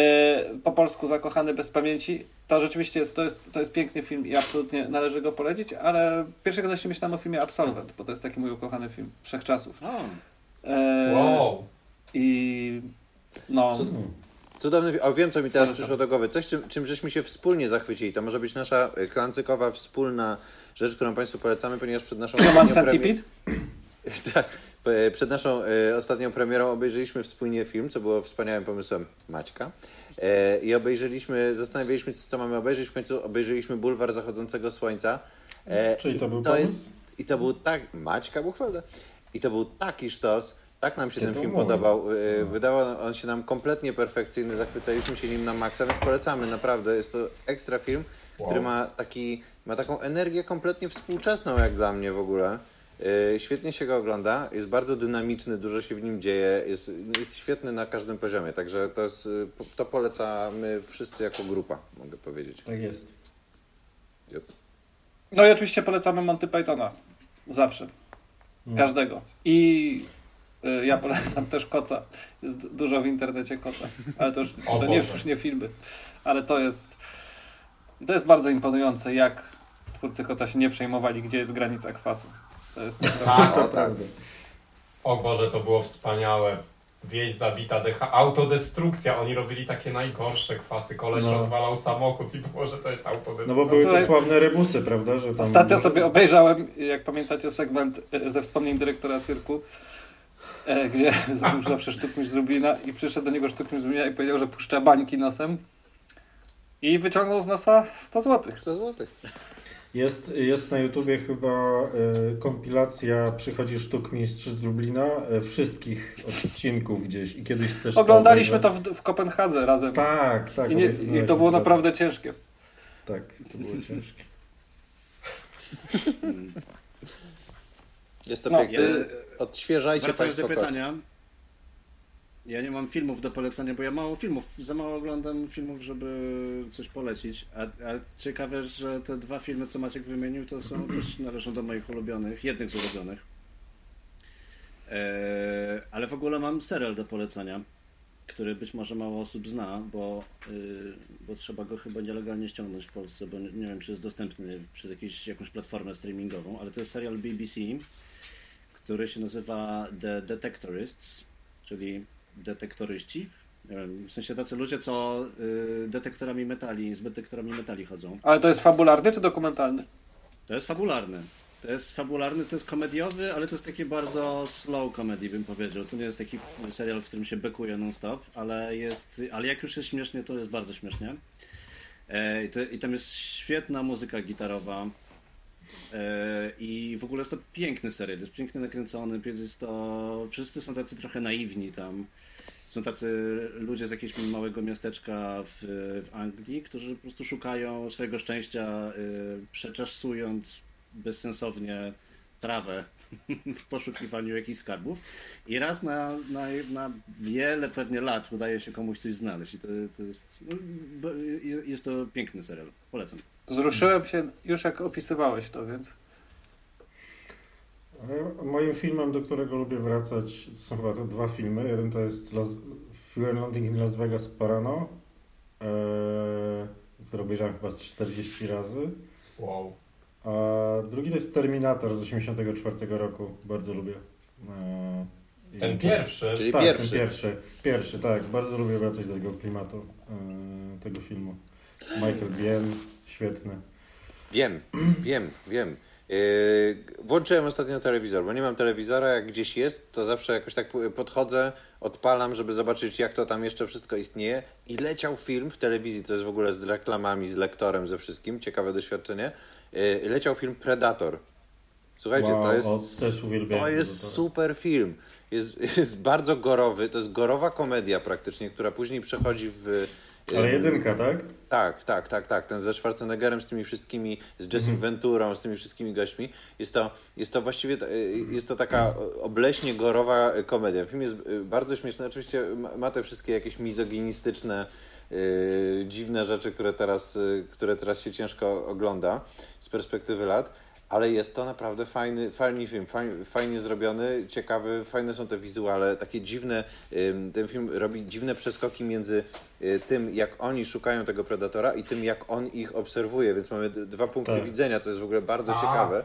po polsku Zakochany bez pamięci. To rzeczywiście jest, to jest, to jest piękny film i absolutnie należy go polecić, ale pierwszego myślałem myślałem o filmie Absolwent, bo to jest taki mój ukochany film wszechczasów. O, Yy, Wow. I no, Co- Cudowny film. O, wiem, co mi teraz przyszło do głowy. Coś, czym, czym żeśmy się wspólnie zachwycili. To może być nasza y, klancykowa wspólna rzecz, którą Państwu polecamy, ponieważ przed naszą ostatnią Centipede? [laughs] tak, e, przed naszą e, ostatnią premierą obejrzeliśmy wspólnie film, co było wspaniałym pomysłem Maćka. E, I obejrzeliśmy, zastanawialiśmy się, co mamy obejrzeć. W końcu obejrzeliśmy Bulwar Zachodzącego Słońca. E, Czyli to był to pomysł? jest I to był tak... Maćka Buchwalda. I to był taki sztos. Tak nam się ten film mój. podobał. E, Wydawał on się nam kompletnie perfekcyjny. Zachwycaliśmy się nim na maksa, więc polecamy. Naprawdę, jest to ekstra film, który ma, taki, ma taką energię kompletnie współczesną, jak dla mnie w ogóle. E, Świetnie się go ogląda, jest bardzo dynamiczny, dużo się w nim dzieje, jest, jest świetny na każdym poziomie, także to, jest, y, to polecamy wszyscy jako grupa, mogę powiedzieć. Tak jest. Yep. No i oczywiście polecamy Monty Pythona. Zawsze. Każdego. I y, ja polecam też Koca. Jest dużo w internecie Koca. Ale to już, [laughs] O to nie, już nie filmy. Ale to jest to jest bardzo imponujące, jak twórcy Koca się nie przejmowali, gdzie jest granica kwasu. To jest naprawdę... Tak, To tak. prawda. O Boże, to było wspaniałe. Wieś zabita, decha, autodestrukcja. Oni robili takie najgorsze kwasy. Koleś No. rozwalał samochód i było, że to jest autodestrukcja. No bo były te sławne rebusy, prawda? Że tam Ostatnio sobie obejrzałem, jak pamiętacie, segment e, ze wspomnień dyrektora cyrku, e, gdzie [laughs] zrobił zawsze sztukmistrz z Lublina i przyszedł do niego sztukmistrz z Lublina i powiedział, że puszcza bańki nosem i wyciągnął z nosa 100 złotych. 100 zł. Jest, jest na YouTubie chyba y, kompilacja Przychodzi Sztukmistrz z Lublina y, wszystkich odcinków gdzieś i kiedyś też Oglądaliśmy to obejrzałem. w, w Kopenhadze razem Tak, tak. i, nie, i to było to. naprawdę ciężkie. Tak, to było ciężkie. [laughs] Jest to No, piękne. e, Odświeżajcie Wracając do Państwo koc. Ja nie mam filmów do polecenia, bo ja mało filmów, za mało oglądam filmów, żeby coś polecić. A, a ciekawe, że te dwa filmy, co Maciek wymienił, to są [clears throat] też należą do moich ulubionych, jednych z ulubionych. Eee, ale w ogóle mam serial do polecenia, który być może mało osób zna, bo, yy, bo trzeba go chyba nielegalnie ściągnąć w Polsce, bo nie, nie wiem, czy jest dostępny przez jakieś, jakąś platformę streamingową, ale to jest serial BBC, który się nazywa The Detectorists, czyli detektoryści. W sensie tacy ludzie, co y, detektorami metali, z detektorami metali chodzą. Ale to jest fabularny czy dokumentalny? To jest fabularny. To jest fabularny, to jest komediowy, ale to jest taki bardzo slow comedy, bym powiedział. To nie jest taki serial, w którym się bekuje non-stop, ale jest, ale jak już jest śmiesznie, to jest bardzo śmiesznie. E, i, to, I tam jest świetna muzyka gitarowa. E, I w ogóle jest to piękny serial, jest pięknie nakręcony, jest to, wszyscy są tacy trochę naiwni tam. Są tacy ludzie z jakiegoś małego miasteczka w, w Anglii, którzy po prostu szukają swojego szczęścia, y, przeczasując bezsensownie trawę [laughs] w poszukiwaniu jakichś skarbów. I raz na, na, na wiele pewnie lat udaje się komuś coś znaleźć. I to, to jest, no, jest to piękny serial. Polecam. Zruszyłem się już jak opisywałeś to, więc Ale Moim filmem, do którego lubię wracać, to są chyba te dwa filmy. Jeden to jest Las, Fear and Landing in Las Vegas Parano, e, który obejrzałem chyba z 40 razy. Wow. A drugi to jest Terminator z 84 roku. Bardzo lubię. E, Ten pierwszy. Czyli Tak, pierwszy. ten pierwszy. Pierwszy, tak. Bardzo lubię wracać do tego klimatu e, tego filmu. Michael Biehn, świetny. Wiem, wiem, wiem. Yy, włączyłem ostatnio telewizor, bo nie mam telewizora, jak gdzieś jest, to zawsze jakoś tak podchodzę, odpalam, żeby zobaczyć, jak to tam jeszcze wszystko istnieje. I leciał film w telewizji, co jest w ogóle z reklamami, z lektorem, ze wszystkim, ciekawe doświadczenie. Yy, leciał film Predator. Słuchajcie, Wow, to jest, to jest super film. Jest, [laughs] jest bardzo gorowy, to jest gorowa komedia praktycznie, która później przechodzi w... Ale jedynka, tak? tak, tak, tak, tak. Ten ze Schwarzeneggerem, z tymi wszystkimi, z Jessim Venturą, z tymi wszystkimi gośćmi. Jest to, jest to właściwie, y, jest to taka obleśnie gorowa komedia. Film jest y, bardzo śmieszny. Oczywiście ma- te wszystkie jakieś mizoginistyczne, y, dziwne rzeczy, które teraz, które teraz się ciężko ogląda z perspektywy lat. Ale jest to naprawdę fajny, fajny film, fajnie, fajnie zrobiony, ciekawy, fajne są te wizuale, takie dziwne, ten film robi dziwne przeskoki między y, tym, jak oni szukają tego predatora i tym, jak on ich obserwuje, więc mamy dwa punkty Tak. widzenia, co jest w ogóle bardzo A. ciekawe.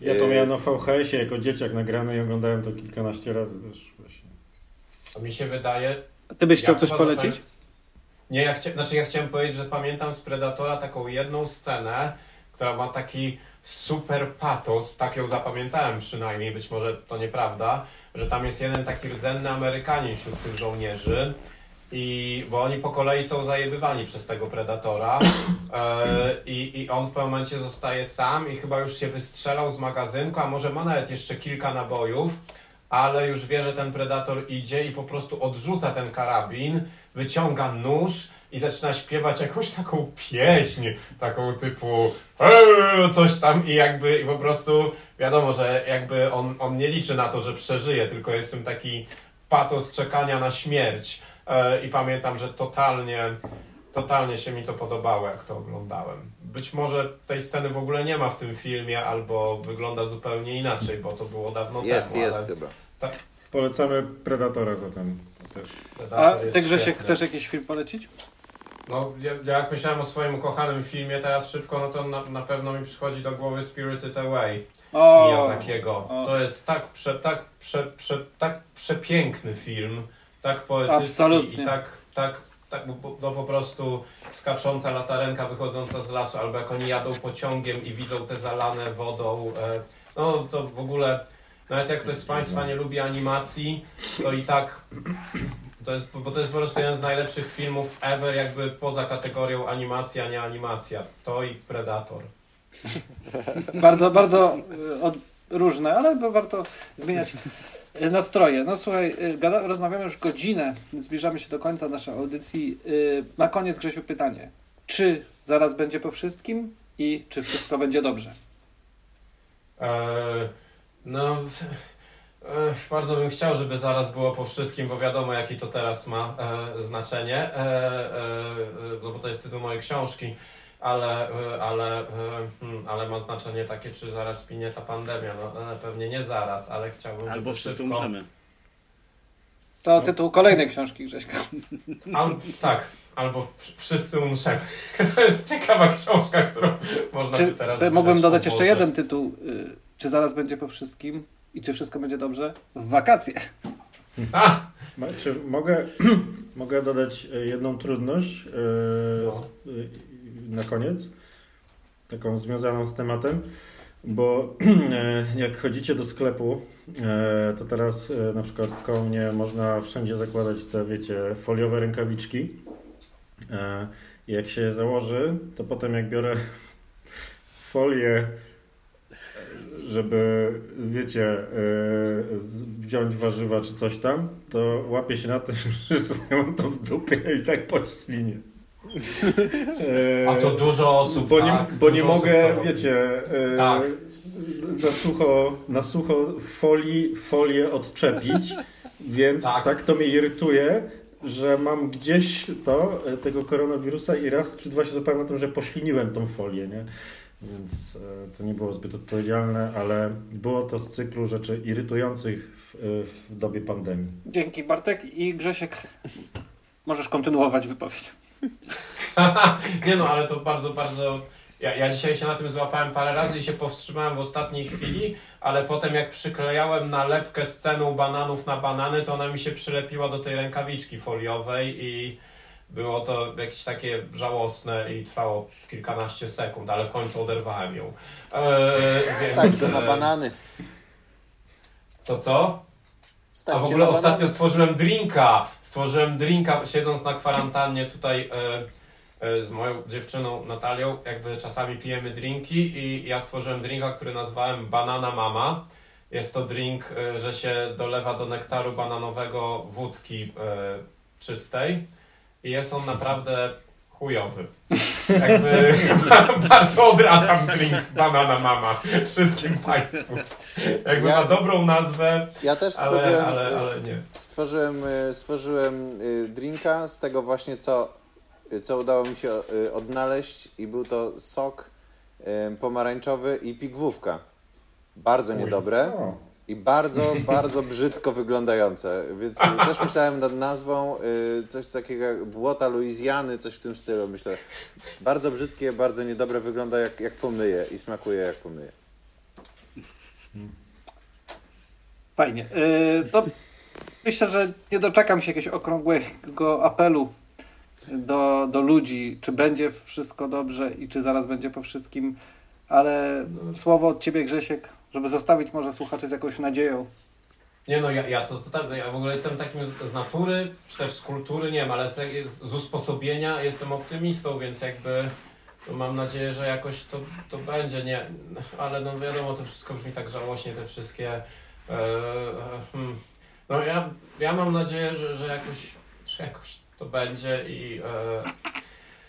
Ja to Y, miałem na VHS-ie jako dzieciak nagrane i oglądałem to kilkanaście razy też właśnie. To mi się wydaje, A ty byś chciał coś polecić? Nie, ja, chcia... znaczy ja chciałem powiedzieć, że pamiętam z Predatora taką jedną scenę, która ma taki super patos, tak ją zapamiętałem przynajmniej, być może to nieprawda, że tam jest jeden taki rdzenny Amerykanin wśród tych żołnierzy, i, bo oni po kolei są zajebywani przez tego predatora e, i, i on w pewnym momencie zostaje sam i chyba już się wystrzelał z magazynku, a może ma nawet jeszcze kilka nabojów, ale już wie, że ten predator idzie i po prostu odrzuca ten karabin, wyciąga nóż i zaczyna śpiewać jakąś taką pieśń, taką typu coś tam i jakby i po prostu wiadomo, że jakby on, on nie liczy na to, że przeżyje, tylko jest tym taki patos czekania na śmierć. E, I pamiętam, że totalnie, totalnie się mi to podobało, jak to oglądałem. Być może tej sceny w ogóle nie ma w tym filmie, albo wygląda zupełnie inaczej, bo to było dawno jest, temu. Jest, jest chyba. Tak. Polecamy Predatora zatem też. A ty Grzesiek, chcesz jakiś film polecić? No, ja, ja jak myślałem o swoim ukochanym filmie teraz szybko, no to na, na pewno mi przychodzi do głowy Spirited Away O, Miyazakiego. o. To jest tak, prze, tak, prze, prze, tak przepiękny film, tak poetycki Absolutnie. i tak, tak, tak no po prostu skacząca latarenka wychodząca z lasu, albo jak oni jadą pociągiem i widzą te zalane wodą. E, no to w ogóle, nawet jak ktoś z Państwa nie lubi animacji, to i tak to jest, bo to jest po prostu jeden z najlepszych filmów ever, jakby poza kategorią animacja, nie animacja. To i Predator. [laughs] Bardzo, bardzo y, od, różne, ale bo warto zmieniać y, nastroje. No słuchaj, y, gada, rozmawiamy już godzinę, zbliżamy się do końca naszej audycji. Na koniec Grzesiu pytanie. Czy zaraz będzie po wszystkim i czy wszystko będzie dobrze? Eee, no, e, bardzo bym chciał, żeby zaraz było po wszystkim, bo wiadomo, jaki to teraz ma e, znaczenie, e, e, e, no bo to jest tytuł mojej książki, ale, e, ale, e, hmm, ale ma znaczenie takie, czy zaraz spinie ta pandemia. No, e, pewnie nie zaraz, ale chciałbym, żeby Albo wszyscy szybko... umrzemy. To tytuł kolejnej książki Grześka. Al, tak, albo wszyscy umrzemy. [laughs] To jest ciekawa książka, którą można Czy, by teraz mógłbym dodać jeszcze jeden tytuł. y, Czy zaraz będzie po wszystkim i czy wszystko będzie dobrze? W wakacje. A! Czy mogę, [clears throat] mogę dodać e, jedną trudność e, No. e, na koniec, taką związaną z tematem, bo [clears throat] e, jak chodzicie do sklepu, to teraz na przykład koło mnie można wszędzie zakładać te, wiecie, foliowe rękawiczki. I jak się je założy, to potem jak biorę [laughs] folię żeby, wiecie, e, z- wziąć warzywa czy coś tam, to łapię się na tym, [laughs] że czasem mam to w dupie i tak po ślinie. E, A to dużo osób, bo nie, tak, bo nie osób mogę, wiecie, e, Tak. na sucho, na sucho folii, folię odczepić, więc Tak. tak. to mnie irytuje, że mam gdzieś to, e, tego koronawirusa i raz czy dwa się złapałem na tym, że pośliniłem tą folię, nie? Więc e, to nie było zbyt odpowiedzialne, ale było to z cyklu rzeczy irytujących w, w dobie pandemii. Dzięki Bartek i Grzesiek. [laughs] Możesz kontynuować wypowiedź. [laughs] nie no, ale to bardzo, bardzo... Ja, ja dzisiaj się na tym złapałem parę razy i się powstrzymałem w ostatniej chwili, ale potem jak przyklejałem nalepkę z ceną bananów na banany, to ona mi się przylepiła do tej rękawiczki foliowej i było to jakieś takie żałosne i trwało kilkanaście sekund, ale w końcu oderwałem ją. Eee, Stać go na e, banany. To co? A w Stać ogóle ostatnio stworzyłem drinka. Stworzyłem drinka siedząc na kwarantannie tutaj e, z moją dziewczyną Natalią. Jakby czasami pijemy drinki i ja stworzyłem drinka, który nazwałem Banana Mama. Jest to drink, e, że się dolewa do nektaru bananowego wódki e, czystej i jest on naprawdę chujowy. [laughs] Jakby [laughs] bardzo odradzam drink Banana Mama wszystkim Państwu. Jakby Ja- ma dobrą nazwę, Ja też ale, stworzyłem, ale, ale nie. stworzyłem, stworzyłem drinka z tego właśnie, co, co udało mi się y, odnaleźć i był to sok pomarańczowy i pigwówka. Bardzo niedobre O, i bardzo, [laughs] bardzo brzydko wyglądające, więc y, też [laughs] myślałem nad nazwą y, coś takiego jak błota Luizjany, coś w tym stylu. Myślę, bardzo brzydkie, bardzo niedobre, wygląda jak, jak pomyje i smakuje jak pomyje. Fajnie. Yy, to myślę, że nie doczekam się jakiegoś okrągłego apelu do, do ludzi, czy będzie wszystko dobrze i czy zaraz będzie po wszystkim. ale słowo od ciebie Grzesiek, żeby zostawić może słuchaczy z jakąś nadzieją. Nie no, ja, ja to totalnie, ja w ogóle jestem takim z, z natury, czy też z kultury, nie wiem, ale z, tak- z usposobienia jestem optymistą, więc jakby mam nadzieję, że jakoś to, to będzie, nie, ale no wiadomo, to wszystko brzmi tak żałośnie, te wszystkie, e, hmm. no ja, ja mam nadzieję, że, że jakoś, że jakoś to będzie i e,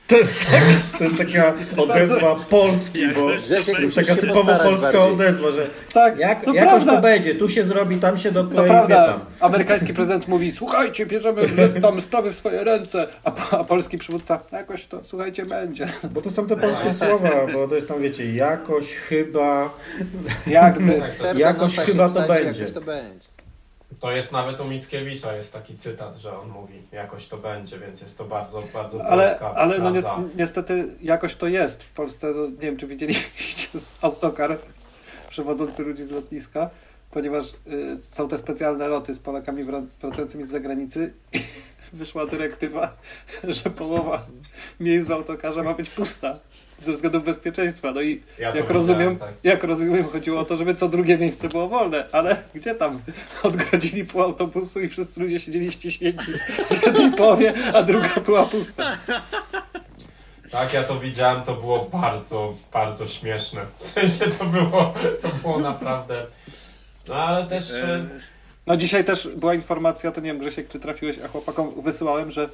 To jest, tak, to jest taka odezwa Polski, bo Grzesiek, to jest taka typowo polska bardziej. odezwa, że Tak, jak, to jakoś prawda. to będzie, tu się zrobi, tam się To doklei, wie prawda, tam. amerykański prezydent mówi, słuchajcie, bierzemy tam sprawy w swoje ręce, a, a polski przywódca, jakoś to, słuchajcie, będzie. Bo to są te polskie słowa, bo to jest tam, wiecie, jakoś, chyba, Jak [laughs] Jakoś chyba to będzie. jakoś to będzie. To jest nawet u Mickiewicza jest taki cytat, że on mówi, jakoś to będzie, więc jest to bardzo, bardzo Ale, ale no ni niestety jakoś to jest. W Polsce, no, nie wiem czy widzieliście [laughs] z autokar przewodzący ludzi z lotniska, ponieważ y, są te specjalne loty z Polakami wrac- wracającymi z zagranicy. [laughs] Wyszła dyrektywa, że połowa miejsc w autokarze ma być pusta ze względów bezpieczeństwa. No i Ja jak rozumiem, tak. jak rozumiem, chodziło o to, żeby co drugie miejsce było wolne, ale gdzie tam? Odgrodzili pół autobusu i wszyscy ludzie siedzieli ściśnięci w połowie, a druga była pusta. Tak, ja to widziałem, to było bardzo, bardzo śmieszne. W sensie to było, to było naprawdę. No ale też. No dzisiaj też była informacja, to nie wiem Grzesiek, czy trafiłeś, a chłopakom wysyłałem, że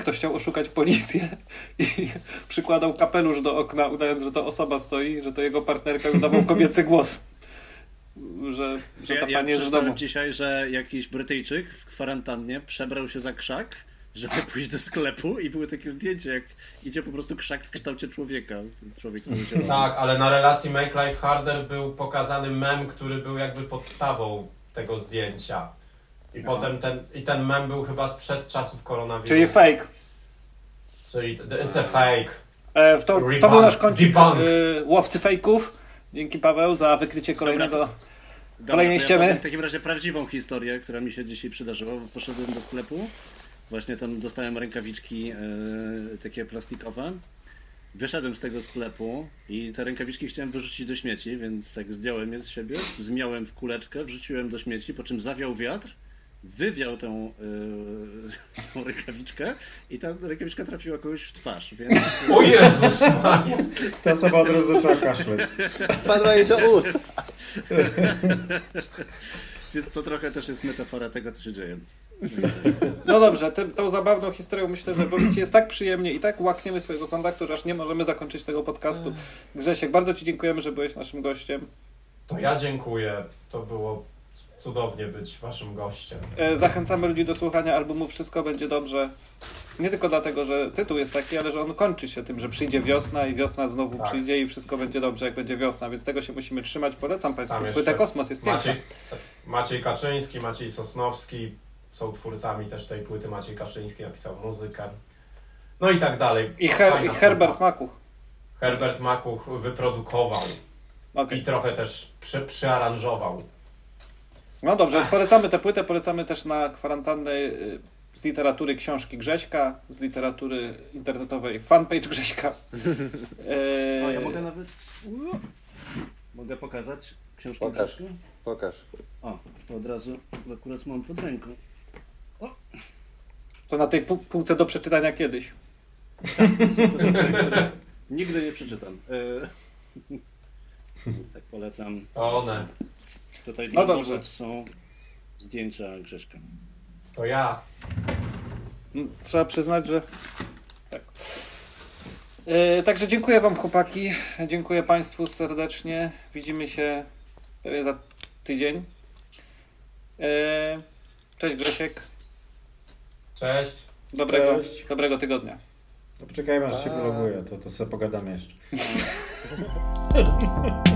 ktoś chciał oszukać policję [laughs] i przykładał kapelusz do okna, udając, że to osoba stoi, że to jego partnerka i udawał kobiecy głos. Że, że ta Ja, ja pani jest w dzisiaj, że jakiś Brytyjczyk w kwarantannie przebrał się za krzak, żeby pójść do sklepu i były takie zdjęcie, jak idzie po prostu krzak w kształcie człowieka. Człowiek. Tak, ale na relacji Make Life Harder był pokazany mem, który był jakby podstawą tego zdjęcia. I potem ten, i ten mem był chyba sprzed czasów koronawirusa. Czyli fake. Czyli it's a fake. E, to, to był nasz kącik e, łowcy fejków. Dzięki Paweł za wykrycie kolejnego. Dobra, Kolejnej to ściemy. Ja w takim razie prawdziwą historię, która mi się dzisiaj przydarzyła, bo poszedłem do sklepu, właśnie tam dostałem rękawiczki e, takie plastikowe. Wyszedłem z tego sklepu i te rękawiczki chciałem wyrzucić do śmieci, więc tak zdjąłem je z siebie, zmiałem w kuleczkę, wrzuciłem do śmieci, po czym zawiał wiatr, wywiał tą, [laughs] tą rękawiczkę i ta rękawiczka trafiła kogoś w twarz, więc O Jezus. Ta osoba od razu zaczęła kaszleć. Wpadła jej do ust. [laughs] Więc to trochę też jest metafora tego, co się dzieje. No dobrze, tym, tą zabawną historią myślę, że powiem Ci jest tak przyjemnie i tak łakniemy swojego kontaktu, że aż nie możemy zakończyć tego podcastu. Grzesiek, bardzo Ci dziękujemy, że byłeś naszym gościem. To ja dziękuję. To było cudownie być waszym gościem. E, Zachęcamy ludzi do słuchania albumu Wszystko będzie dobrze. Nie tylko dlatego, że tytuł jest taki, ale że on kończy się tym, że przyjdzie wiosna i wiosna znowu Tak. przyjdzie i wszystko będzie dobrze, jak będzie wiosna, więc tego się musimy trzymać. Polecam Państwu. Płytę Kosmos jest piękna. Maciej, Maciej Kaczyński, Maciej Sosnowski są twórcami też tej płyty. Maciej Kaczyński napisał muzykę. No i tak dalej. I, Her i Herbert. Makuch. Herbert Makuch wyprodukował Okej. i trochę też przy, przyaranżował. No dobrze, więc polecamy tę płytę, polecamy też na kwarantannę y, z literatury książki Grześka, z literatury internetowej fanpage Grześka. [laughs] E, O, ja mogę nawet... Mogę pokazać książkę Pokaż. Grześka? Pokaż. O, to od razu akurat mam pod ręką. To na tej pół- półce do przeczytania kiedyś. To są te rzeczy, które nigdy nie przeczytam. E, [laughs] Więc tak polecam. To one. Tutaj No na dobrze. są zdjęcia Grzeszka. To ja. Mm, Trzeba przyznać, że tak. E, także dziękuję Wam chłopaki, dziękuję Państwu serdecznie. Widzimy się pewnie za tydzień. E, cześć Grzesiek, Cześć. dobrego, Cześć. dobrego tygodnia. No poczekajmy aż się Pa. wyloguje, to, to sobie pogadamy jeszcze. [laughs]